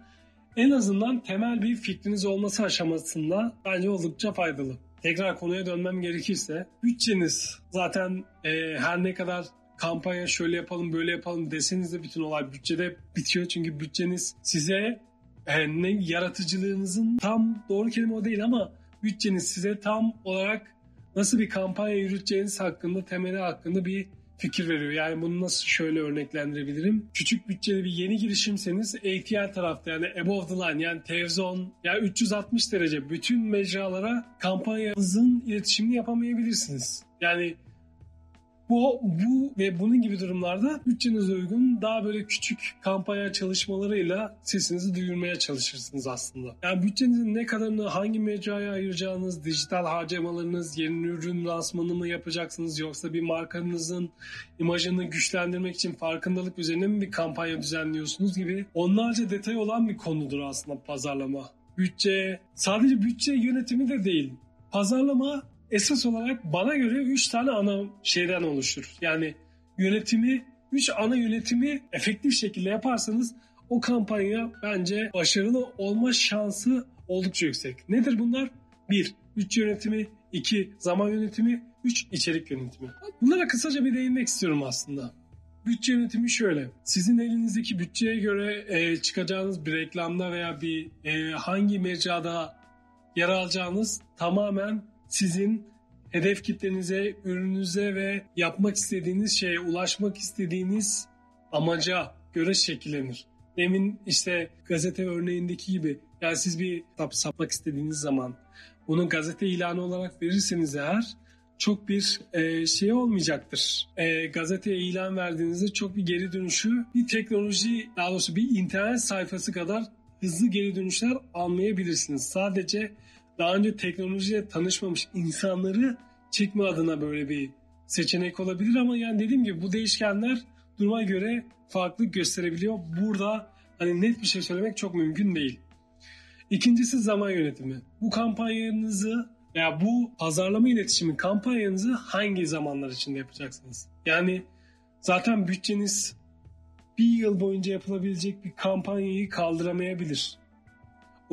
en azından temel bir fikriniz olması aşamasında bence oldukça faydalı. Tekrar konuya dönmem gerekirse bütçeniz zaten e, her ne kadar kampanya şöyle yapalım böyle yapalım deseniz de bütün olay bütçede bitiyor. Çünkü bütçeniz size e, ne yaratıcılığınızın tam doğru kelime o değil ama bütçeniz size tam olarak nasıl bir kampanya yürüteceğiniz hakkında temeli hakkında bir fikir veriyor. Yani bunu nasıl şöyle örneklendirebilirim? Küçük bütçeli bir yeni girişimseniz ATL tarafta yani above the line yani televizyon ya yani 360 derece bütün mecralara kampanyanızın iletişimini yapamayabilirsiniz. Yani bu, bu ve bunun gibi durumlarda bütçenize uygun daha böyle küçük kampanya çalışmalarıyla sesinizi duyurmaya çalışırsınız aslında. Yani bütçenizin ne kadarını hangi mecraya ayıracağınız, dijital harcamalarınız, yeni ürün lansmanı mı yapacaksınız yoksa bir markanızın imajını güçlendirmek için farkındalık üzerine mi bir kampanya düzenliyorsunuz gibi onlarca detay olan bir konudur aslında pazarlama. Bütçe, sadece bütçe yönetimi de değil. Pazarlama esas olarak bana göre 3 tane ana şeyden oluşur. Yani yönetimi, 3 ana yönetimi efektif şekilde yaparsanız o kampanya bence başarılı olma şansı oldukça yüksek. Nedir bunlar? 1. Bütçe yönetimi, 2. Zaman yönetimi, 3. içerik yönetimi. Bunlara kısaca bir değinmek istiyorum aslında. Bütçe yönetimi şöyle. Sizin elinizdeki bütçeye göre e, çıkacağınız bir reklamda veya bir e, hangi mecrada yer alacağınız tamamen sizin hedef kitlenize, ürününüze ve yapmak istediğiniz şeye, ulaşmak istediğiniz amaca göre şekillenir. Demin işte gazete örneğindeki gibi yani siz bir kitap satmak istediğiniz zaman bunu gazete ilanı olarak verirseniz eğer çok bir e, şey olmayacaktır. E, gazeteye ilan verdiğinizde çok bir geri dönüşü bir teknoloji daha doğrusu bir internet sayfası kadar hızlı geri dönüşler almayabilirsiniz. Sadece daha önce teknolojiyle tanışmamış insanları çekme adına böyle bir seçenek olabilir ama yani dediğim gibi bu değişkenler duruma göre farklı gösterebiliyor. Burada hani net bir şey söylemek çok mümkün değil. İkincisi zaman yönetimi. Bu kampanyanızı veya bu pazarlama iletişimi kampanyanızı hangi zamanlar içinde yapacaksınız? Yani zaten bütçeniz bir yıl boyunca yapılabilecek bir kampanyayı kaldıramayabilir.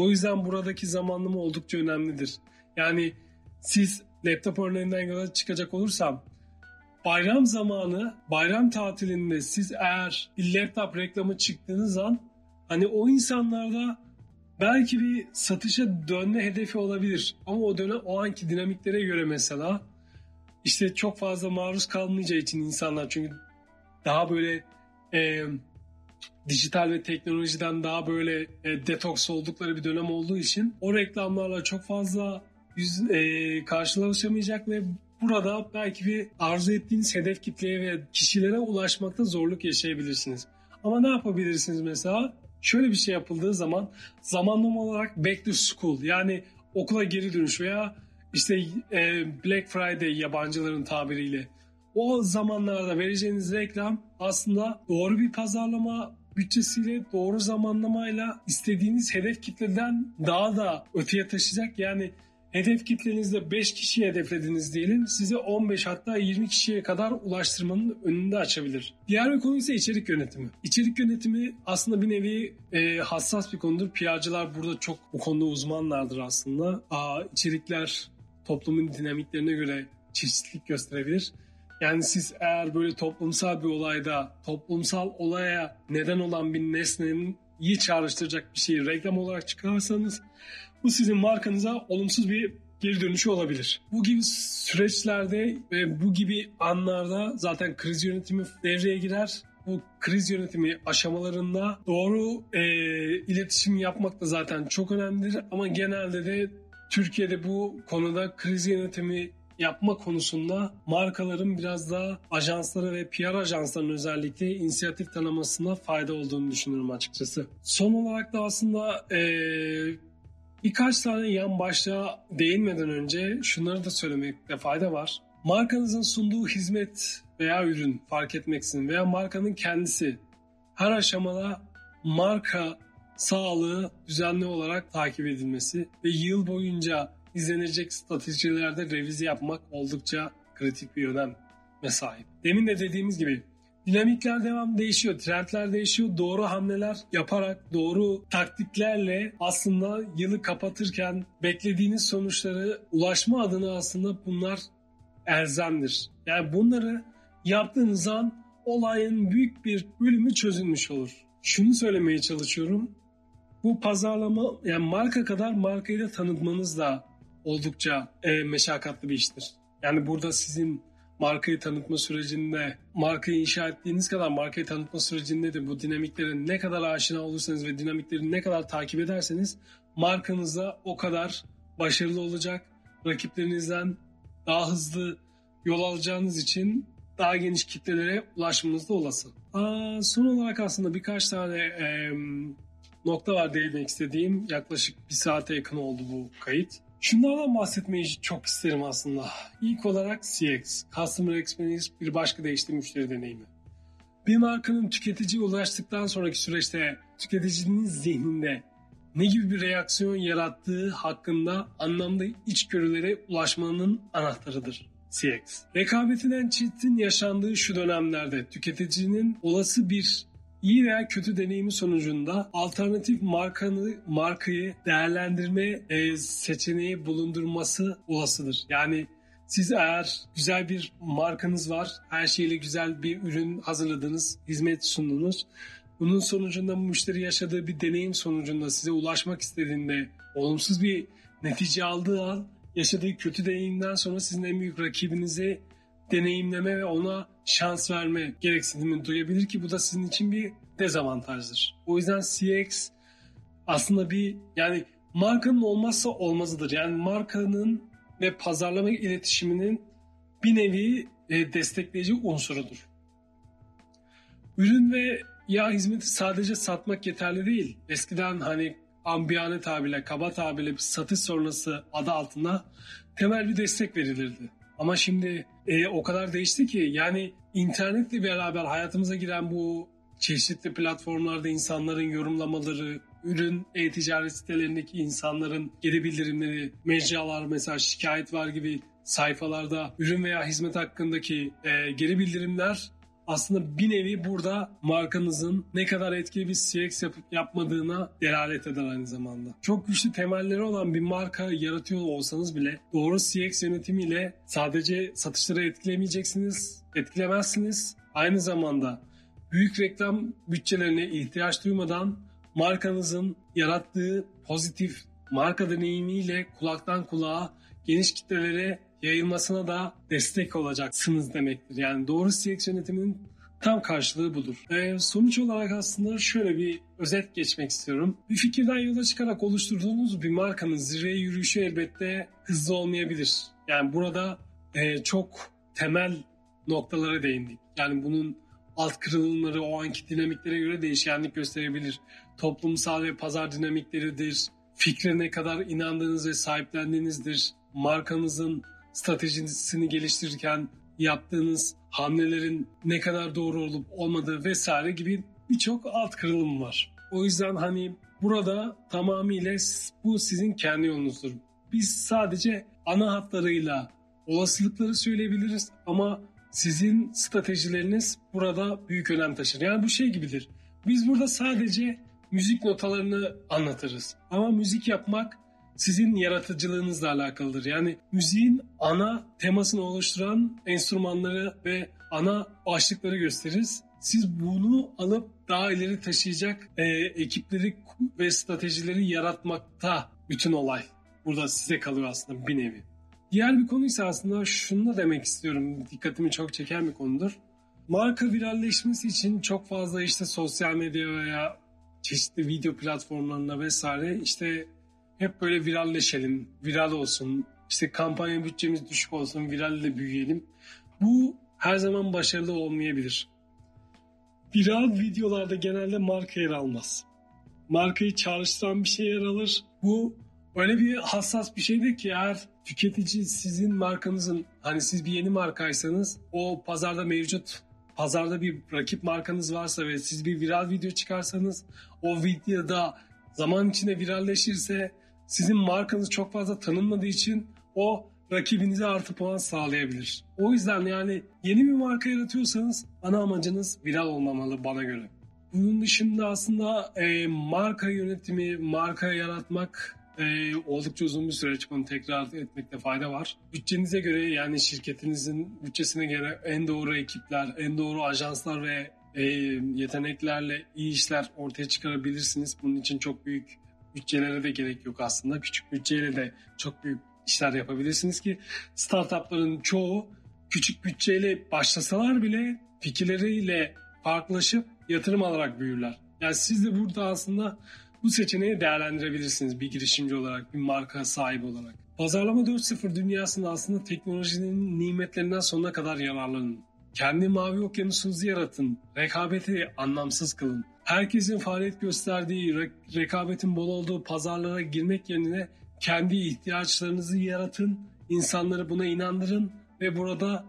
O yüzden buradaki zamanlama oldukça önemlidir. Yani siz laptop örneğinden yola çıkacak olursam bayram zamanı, bayram tatilinde siz eğer bir laptop reklamı çıktığınız an hani o insanlarda belki bir satışa dönme hedefi olabilir. Ama o dönem o anki dinamiklere göre mesela işte çok fazla maruz kalmayacağı için insanlar çünkü daha böyle e, dijital ve teknolojiden daha böyle e, detoks oldukları bir dönem olduğu için o reklamlarla çok fazla yüz, e, karşılaşamayacak ve burada belki bir arzu ettiğiniz hedef kitleye ve kişilere ulaşmakta zorluk yaşayabilirsiniz. Ama ne yapabilirsiniz mesela? Şöyle bir şey yapıldığı zaman zamanlama olarak back to school yani okula geri dönüş veya işte e, Black Friday yabancıların tabiriyle o zamanlarda vereceğiniz reklam aslında doğru bir pazarlama bütçesiyle doğru zamanlamayla istediğiniz hedef kitleden daha da öteye taşıyacak. Yani hedef kitlenizde 5 kişi hedeflediniz diyelim. Size 15 hatta 20 kişiye kadar ulaştırmanın önünde açabilir. Diğer bir konu ise içerik yönetimi. İçerik yönetimi aslında bir nevi e, hassas bir konudur. PR'cılar burada çok bu konuda uzmanlardır aslında. Aa, içerikler toplumun dinamiklerine göre çeşitlilik gösterebilir. Yani siz eğer böyle toplumsal bir olayda toplumsal olaya neden olan bir nesnenin iyi çağrıştıracak bir şeyi reklam olarak çıkarsanız bu sizin markanıza olumsuz bir geri dönüşü olabilir. Bu gibi süreçlerde ve bu gibi anlarda zaten kriz yönetimi devreye girer. Bu kriz yönetimi aşamalarında doğru e, iletişim yapmak da zaten çok önemlidir. Ama genelde de Türkiye'de bu konuda kriz yönetimi yapma konusunda markaların biraz daha ajansları ve PR ajanslarının özellikle inisiyatif tanımasına fayda olduğunu düşünüyorum açıkçası. Son olarak da aslında ee, birkaç tane yan başlığa değinmeden önce şunları da söylemekte fayda var. Markanızın sunduğu hizmet veya ürün fark etmeksizin veya markanın kendisi her aşamada marka sağlığı düzenli olarak takip edilmesi ve yıl boyunca izlenecek stratejilerde revize yapmak oldukça kritik bir öneme sahip. Demin de dediğimiz gibi dinamikler devam değişiyor, trendler değişiyor. Doğru hamleler yaparak, doğru taktiklerle aslında yılı kapatırken beklediğiniz sonuçları ulaşma adına aslında bunlar erzemdir. Yani bunları yaptığınız an olayın büyük bir bölümü çözülmüş olur. Şunu söylemeye çalışıyorum. Bu pazarlama yani marka kadar markayı da tanıtmanız da oldukça e, meşakkatli bir iştir. Yani burada sizin markayı tanıtma sürecinde, markayı inşa ettiğiniz kadar markayı tanıtma sürecinde de bu dinamiklerin ne kadar aşina olursanız ve dinamikleri ne kadar takip ederseniz markanızda o kadar başarılı olacak. Rakiplerinizden daha hızlı yol alacağınız için daha geniş kitlelere ulaşmanız da olası. Aa, son olarak aslında birkaç tane e, nokta var değinmek istediğim. Yaklaşık bir saate yakın oldu bu kayıt. Şunlardan bahsetmeyi çok isterim aslında. İlk olarak CX, Customer Experience bir başka değişti müşteri deneyimi. Bir markanın tüketiciye ulaştıktan sonraki süreçte tüketicinin zihninde ne gibi bir reaksiyon yarattığı hakkında anlamda içgörülere ulaşmanın anahtarıdır. CX. Rekabetinden çiftin yaşandığı şu dönemlerde tüketicinin olası bir iyi veya kötü deneyimi sonucunda alternatif markanı markayı değerlendirme e, seçeneği bulundurması olasıdır. Yani siz eğer güzel bir markanız var, her şeyle güzel bir ürün hazırladınız, hizmet sundunuz. Bunun sonucunda müşteri yaşadığı bir deneyim sonucunda size ulaşmak istediğinde olumsuz bir netice aldığı an yaşadığı kötü deneyimden sonra sizin en büyük rakibinize deneyimleme ve ona şans verme gereksinimi duyabilir ki bu da sizin için bir dezavantajdır. O yüzden CX aslında bir yani markanın olmazsa olmazıdır. Yani markanın ve pazarlama iletişiminin bir nevi e, destekleyici unsurudur. Ürün ve ya hizmeti sadece satmak yeterli değil. Eskiden hani ambiyane tabirle, kaba tabirle bir satış sonrası adı altında temel bir destek verilirdi. Ama şimdi e, o kadar değişti ki yani internetle beraber hayatımıza giren bu çeşitli platformlarda insanların yorumlamaları, ürün e-ticaret sitelerindeki insanların geri bildirimleri, mecralar mesela şikayet var gibi sayfalarda ürün veya hizmet hakkındaki e, geri bildirimler aslında bir nevi burada markanızın ne kadar etkili bir CX yapıp yapmadığına delalet eder aynı zamanda. Çok güçlü temelleri olan bir marka yaratıyor olsanız bile doğru CX yönetimiyle sadece satışları etkilemeyeceksiniz, etkilemezsiniz. Aynı zamanda büyük reklam bütçelerine ihtiyaç duymadan markanızın yarattığı pozitif marka deneyimiyle kulaktan kulağa geniş kitlelere yayılmasına da destek olacaksınız demektir. Yani doğru CX yönetiminin tam karşılığı budur. Ee, sonuç olarak aslında şöyle bir özet geçmek istiyorum. Bir fikirden yola çıkarak oluşturduğunuz bir markanın zirveye yürüyüşü elbette hızlı olmayabilir. Yani burada e, çok temel noktalara değindik. Yani bunun alt kırılımları o anki dinamiklere göre değişkenlik gösterebilir. Toplumsal ve pazar dinamikleridir. Fikre ne kadar inandığınız ve sahiplendiğinizdir. Markanızın stratejisini geliştirirken yaptığınız hamlelerin ne kadar doğru olup olmadığı vesaire gibi birçok alt kırılım var. O yüzden hani burada tamamıyla bu sizin kendi yolunuzdur. Biz sadece ana hatlarıyla olasılıkları söyleyebiliriz ama sizin stratejileriniz burada büyük önem taşır. Yani bu şey gibidir. Biz burada sadece müzik notalarını anlatırız. Ama müzik yapmak sizin yaratıcılığınızla alakalıdır. Yani müziğin ana temasını oluşturan enstrümanları ve ana başlıkları gösteririz. Siz bunu alıp daha ileri taşıyacak e, ekipleri ve stratejileri yaratmakta bütün olay. Burada size kalıyor aslında bir nevi. Diğer bir konu ise aslında şunu da demek istiyorum. Dikkatimi çok çeken bir konudur. Marka viralleşmesi için çok fazla işte sosyal medya veya çeşitli video platformlarında vesaire işte hep böyle viralleşelim, viral olsun, işte kampanya bütçemiz düşük olsun, viralle büyüyelim. Bu her zaman başarılı olmayabilir. Viral videolarda genelde marka yer almaz. Markayı çağrıştıran bir şey yer alır. Bu öyle bir hassas bir şeydir ki eğer tüketici sizin markanızın hani siz bir yeni markaysanız o pazarda mevcut pazarda bir rakip markanız varsa ve siz bir viral video çıkarsanız o videoda zaman içinde viralleşirse sizin markanız çok fazla tanınmadığı için o rakibinize artı puan sağlayabilir. O yüzden yani yeni bir marka yaratıyorsanız ana amacınız viral olmamalı bana göre. Bunun dışında aslında e, marka yönetimi, marka yaratmak e, oldukça uzun bir süreç. Bunu tekrar etmekte fayda var. Bütçenize göre yani şirketinizin bütçesine göre en doğru ekipler, en doğru ajanslar ve e, yeteneklerle iyi işler ortaya çıkarabilirsiniz. Bunun için çok büyük bütçelere de gerek yok aslında. Küçük bütçeyle de çok büyük işler yapabilirsiniz ki startupların çoğu küçük bütçeyle başlasalar bile fikirleriyle farklılaşıp yatırım alarak büyürler. Yani siz de burada aslında bu seçeneği değerlendirebilirsiniz bir girişimci olarak, bir marka sahibi olarak. Pazarlama 4.0 dünyasında aslında teknolojinin nimetlerinden sonuna kadar yararlanın. Kendi mavi okyanusunuzu yaratın, rekabeti anlamsız kılın. Herkesin faaliyet gösterdiği, re- rekabetin bol olduğu pazarlara girmek yerine kendi ihtiyaçlarınızı yaratın, insanları buna inandırın ve burada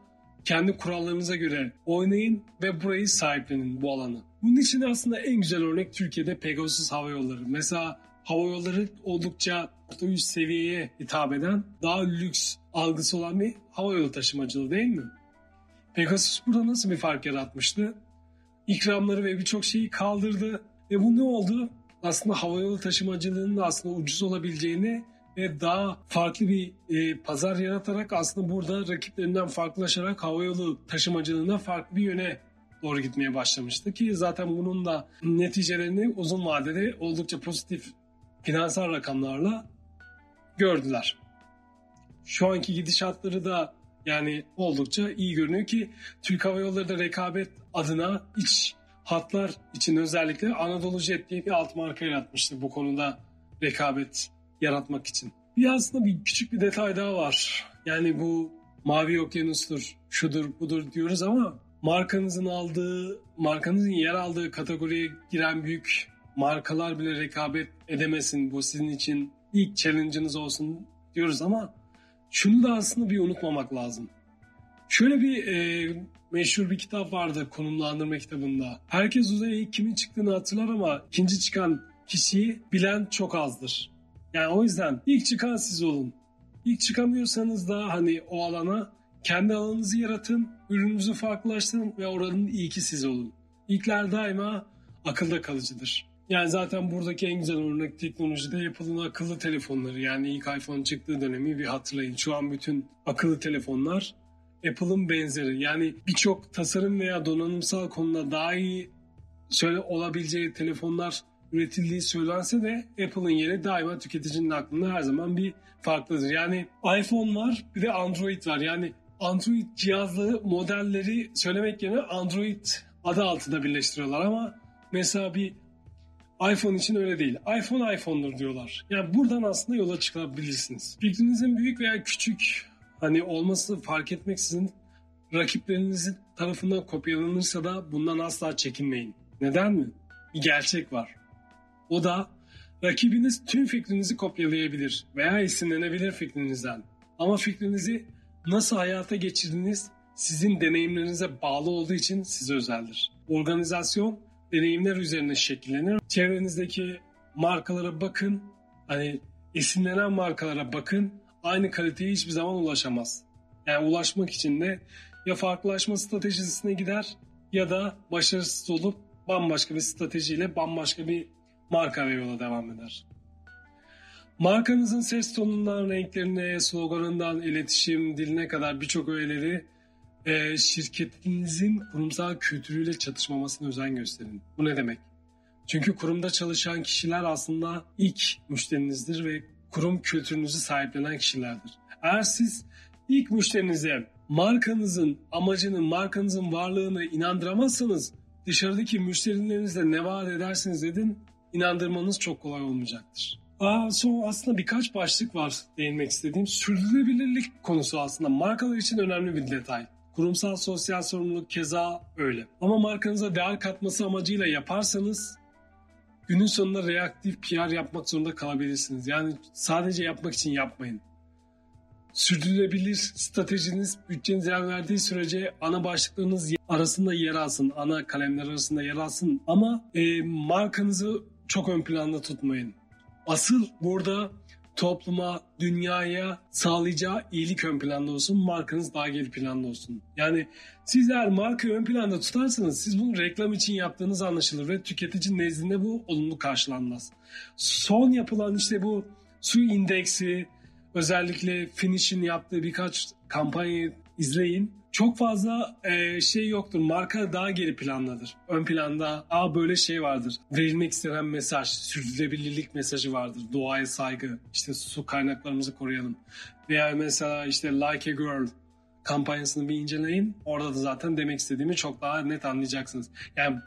kendi kurallarınıza göre oynayın ve burayı sahiplenin bu alanı. Bunun için aslında en güzel örnek Türkiye'de Pegasus Hava Yolları. Mesela hava yolları oldukça üst seviyeye hitap eden daha lüks algısı olan bir hava yolu taşımacılığı değil mi? Pegasus burada nasıl bir fark yaratmıştı? İkramları ve birçok şeyi kaldırdı. Ve bu ne oldu? Aslında havayolu taşımacılığının da aslında ucuz olabileceğini ve daha farklı bir e, pazar yaratarak aslında burada rakiplerinden farklılaşarak havayolu taşımacılığına farklı bir yöne doğru gitmeye başlamıştı ki zaten bunun da neticelerini uzun vadede oldukça pozitif finansal rakamlarla gördüler. Şu anki gidişatları da yani oldukça iyi görünüyor ki Türk Hava Yolları da rekabet adına iç hatlar için özellikle Anadolu Jet diye bir alt marka yaratmıştı bu konuda rekabet yaratmak için. Bir aslında bir küçük bir detay daha var. Yani bu mavi okyanustur, şudur budur diyoruz ama markanızın aldığı, markanızın yer aldığı kategoriye giren büyük markalar bile rekabet edemesin. Bu sizin için ilk challenge'ınız olsun diyoruz ama şunu da aslında bir unutmamak lazım. Şöyle bir e, meşhur bir kitap vardı konumlandırma kitabında. Herkes uzaya ilk kimin çıktığını hatırlar ama ikinci çıkan kişiyi bilen çok azdır. Yani o yüzden ilk çıkan siz olun. İlk çıkamıyorsanız da hani o alana kendi alanınızı yaratın, ürününüzü farklılaştırın ve oranın ilki siz olun. İlkler daima akılda kalıcıdır. Yani zaten buradaki en güzel örnek teknolojide yapılan akıllı telefonları. Yani ilk iPhone çıktığı dönemi bir hatırlayın. Şu an bütün akıllı telefonlar Apple'ın benzeri. Yani birçok tasarım veya donanımsal konuda daha iyi söyle olabileceği telefonlar üretildiği söylense de Apple'ın yeri daima tüketicinin aklında her zaman bir farklıdır. Yani iPhone var bir de Android var. Yani Android cihazları modelleri söylemek yerine Android adı altında birleştiriyorlar ama mesela bir iPhone için öyle değil. iPhone iPhone'dur diyorlar. Yani buradan aslında yola çıkabilirsiniz. Fikrinizin büyük veya küçük hani olması fark etmeksizin rakiplerinizin tarafından kopyalanırsa da bundan asla çekinmeyin. Neden mi? Bir gerçek var. O da rakibiniz tüm fikrinizi kopyalayabilir veya esinlenebilir fikrinizden. Ama fikrinizi nasıl hayata geçirdiniz sizin deneyimlerinize bağlı olduğu için size özeldir. Organizasyon deneyimler üzerine şekillenir. Çevrenizdeki markalara bakın. Hani esinlenen markalara bakın. Aynı kaliteye hiçbir zaman ulaşamaz. Yani ulaşmak için de ya farklılaşma stratejisine gider ya da başarısız olup bambaşka bir stratejiyle bambaşka bir marka ve yola devam eder. Markanızın ses tonundan, renklerine, sloganından, iletişim diline kadar birçok öğeleri e, şirketinizin kurumsal kültürüyle çatışmamasına özen gösterin. Bu ne demek? Çünkü kurumda çalışan kişiler aslında ilk müşterinizdir ve kurum kültürünüzü sahiplenen kişilerdir. Eğer siz ilk müşterinize markanızın amacını, markanızın varlığını inandıramazsanız dışarıdaki müşterilerinizle ne vaat edersiniz dedin inandırmanız çok kolay olmayacaktır. Aa, son aslında birkaç başlık var değinmek istediğim. Sürdürülebilirlik konusu aslında markalar için önemli bir detay. Kurumsal sosyal sorumluluk keza öyle. Ama markanıza değer katması amacıyla yaparsanız günün sonunda reaktif PR yapmak zorunda kalabilirsiniz. Yani sadece yapmak için yapmayın. Sürdürülebilir stratejiniz bütçeniz yer verdiği sürece ana başlıklarınız arasında yer alsın. Ana kalemler arasında yer alsın. Ama e, markanızı çok ön planda tutmayın. Asıl burada topluma, dünyaya sağlayacağı iyilik ön planda olsun, markanız daha geri planda olsun. Yani sizler markayı ön planda tutarsanız siz bunu reklam için yaptığınız anlaşılır ve tüketici nezdinde bu olumlu karşılanmaz. Son yapılan işte bu su indeksi, özellikle Finish'in yaptığı birkaç kampanyayı izleyin çok fazla e, şey yoktur. Marka daha geri plandadır. Ön planda aa böyle şey vardır. Verilmek istenen mesaj, sürdürülebilirlik mesajı vardır. Doğaya saygı, işte su kaynaklarımızı koruyalım. Veya mesela işte Like a Girl kampanyasını bir inceleyin. Orada da zaten demek istediğimi çok daha net anlayacaksınız. Yani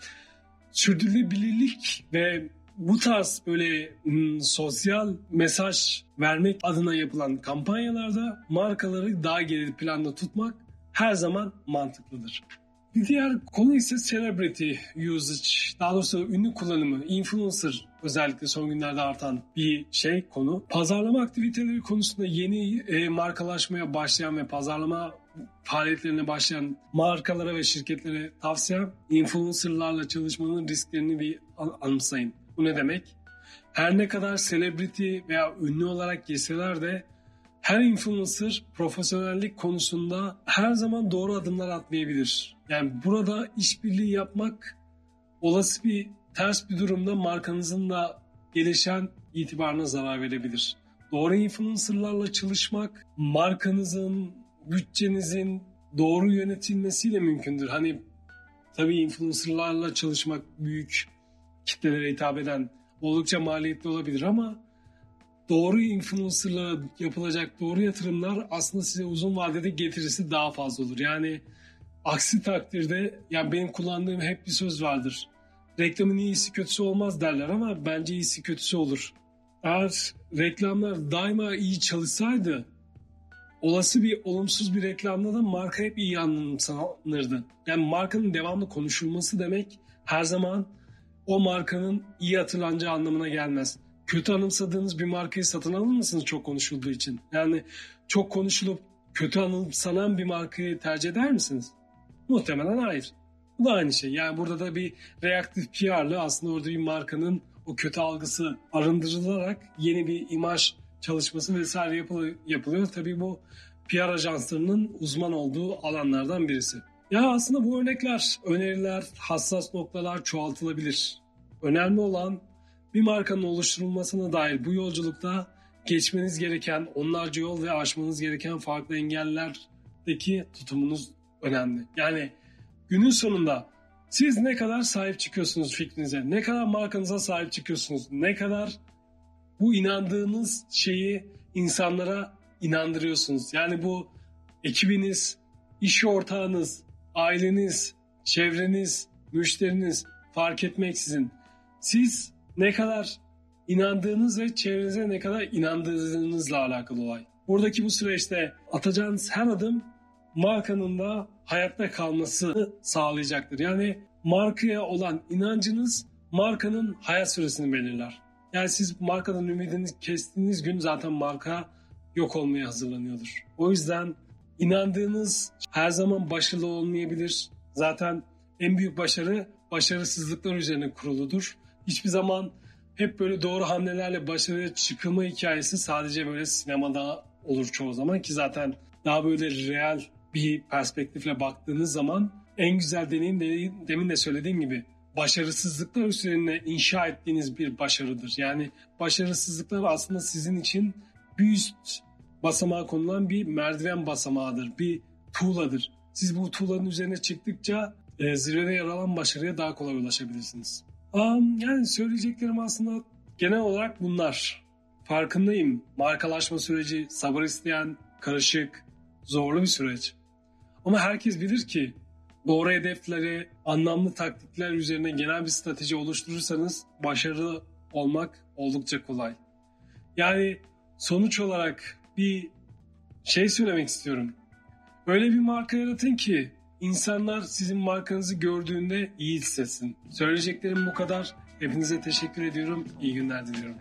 sürdürülebilirlik ve bu tarz böyle hmm, sosyal mesaj vermek adına yapılan kampanyalarda markaları daha geri planda tutmak her zaman mantıklıdır. Bir diğer konu ise celebrity usage, daha doğrusu ünlü kullanımı, influencer özellikle son günlerde artan bir şey konu. Pazarlama aktiviteleri konusunda yeni e, markalaşmaya başlayan ve pazarlama faaliyetlerine başlayan markalara ve şirketlere tavsiyem influencerlarla çalışmanın risklerini bir anımsayın. Bu ne demek? Her ne kadar celebrity veya ünlü olarak yeseler de her influencer profesyonellik konusunda her zaman doğru adımlar atmayabilir. Yani burada işbirliği yapmak olası bir ters bir durumda markanızın da gelişen itibarına zarar verebilir. Doğru influencerlarla çalışmak markanızın, bütçenizin doğru yönetilmesiyle mümkündür. Hani tabii influencerlarla çalışmak büyük kitlelere hitap eden oldukça maliyetli olabilir ama doğru influencerlara yapılacak doğru yatırımlar aslında size uzun vadede getirisi daha fazla olur. Yani aksi takdirde yani benim kullandığım hep bir söz vardır. Reklamın iyisi kötüsü olmaz derler ama bence iyisi kötüsü olur. Eğer reklamlar daima iyi çalışsaydı olası bir olumsuz bir reklamda da marka hep iyi anımsanırdı. Yani markanın devamlı konuşulması demek her zaman o markanın iyi hatırlanacağı anlamına gelmez kötü anımsadığınız bir markayı satın alır mısınız çok konuşulduğu için? Yani çok konuşulup kötü anımsanan bir markayı tercih eder misiniz? Muhtemelen hayır. Bu da aynı şey. Yani burada da bir reaktif PR'lı aslında orada bir markanın o kötü algısı arındırılarak yeni bir imaj çalışması vesaire yapılıyor. Tabii bu PR ajanslarının uzman olduğu alanlardan birisi. Ya aslında bu örnekler, öneriler, hassas noktalar çoğaltılabilir. Önemli olan bir markanın oluşturulmasına dair bu yolculukta geçmeniz gereken onlarca yol ve aşmanız gereken farklı engellerdeki tutumunuz önemli. Yani günün sonunda siz ne kadar sahip çıkıyorsunuz fikrinize, ne kadar markanıza sahip çıkıyorsunuz, ne kadar bu inandığınız şeyi insanlara inandırıyorsunuz. Yani bu ekibiniz, iş ortağınız, aileniz, çevreniz, müşteriniz fark etmeksizin siz ne kadar inandığınız ve çevrenize ne kadar inandığınızla alakalı olay. Buradaki bu süreçte atacağınız her adım markanın da hayatta kalması sağlayacaktır. Yani markaya olan inancınız markanın hayat süresini belirler. Yani siz markadan ümidinizi kestiğiniz gün zaten marka yok olmaya hazırlanıyordur. O yüzden inandığınız her zaman başarılı olmayabilir. Zaten en büyük başarı başarısızlıklar üzerine kuruludur. Hiçbir zaman hep böyle doğru hamlelerle başarıya çıkılma hikayesi sadece böyle sinemada olur çoğu zaman ki zaten daha böyle real bir perspektifle baktığınız zaman en güzel deneyim de, demin de söylediğim gibi başarısızlıklar üzerine inşa ettiğiniz bir başarıdır. Yani başarısızlıklar aslında sizin için bir üst basamağa konulan bir merdiven basamağıdır, bir tuğladır. Siz bu tuğlanın üzerine çıktıkça e, zirvede yer alan başarıya daha kolay ulaşabilirsiniz. Um, yani söyleyeceklerim aslında genel olarak bunlar. Farkındayım. Markalaşma süreci sabır isteyen, karışık, zorlu bir süreç. Ama herkes bilir ki doğru hedefleri, anlamlı taktikler üzerine genel bir strateji oluşturursanız başarılı olmak oldukça kolay. Yani sonuç olarak bir şey söylemek istiyorum. Öyle bir marka yaratın ki insanlar sizin markanızı gördüğünde iyi hissetsin. Söyleyeceklerim bu kadar. Hepinize teşekkür ediyorum. İyi günler diliyorum.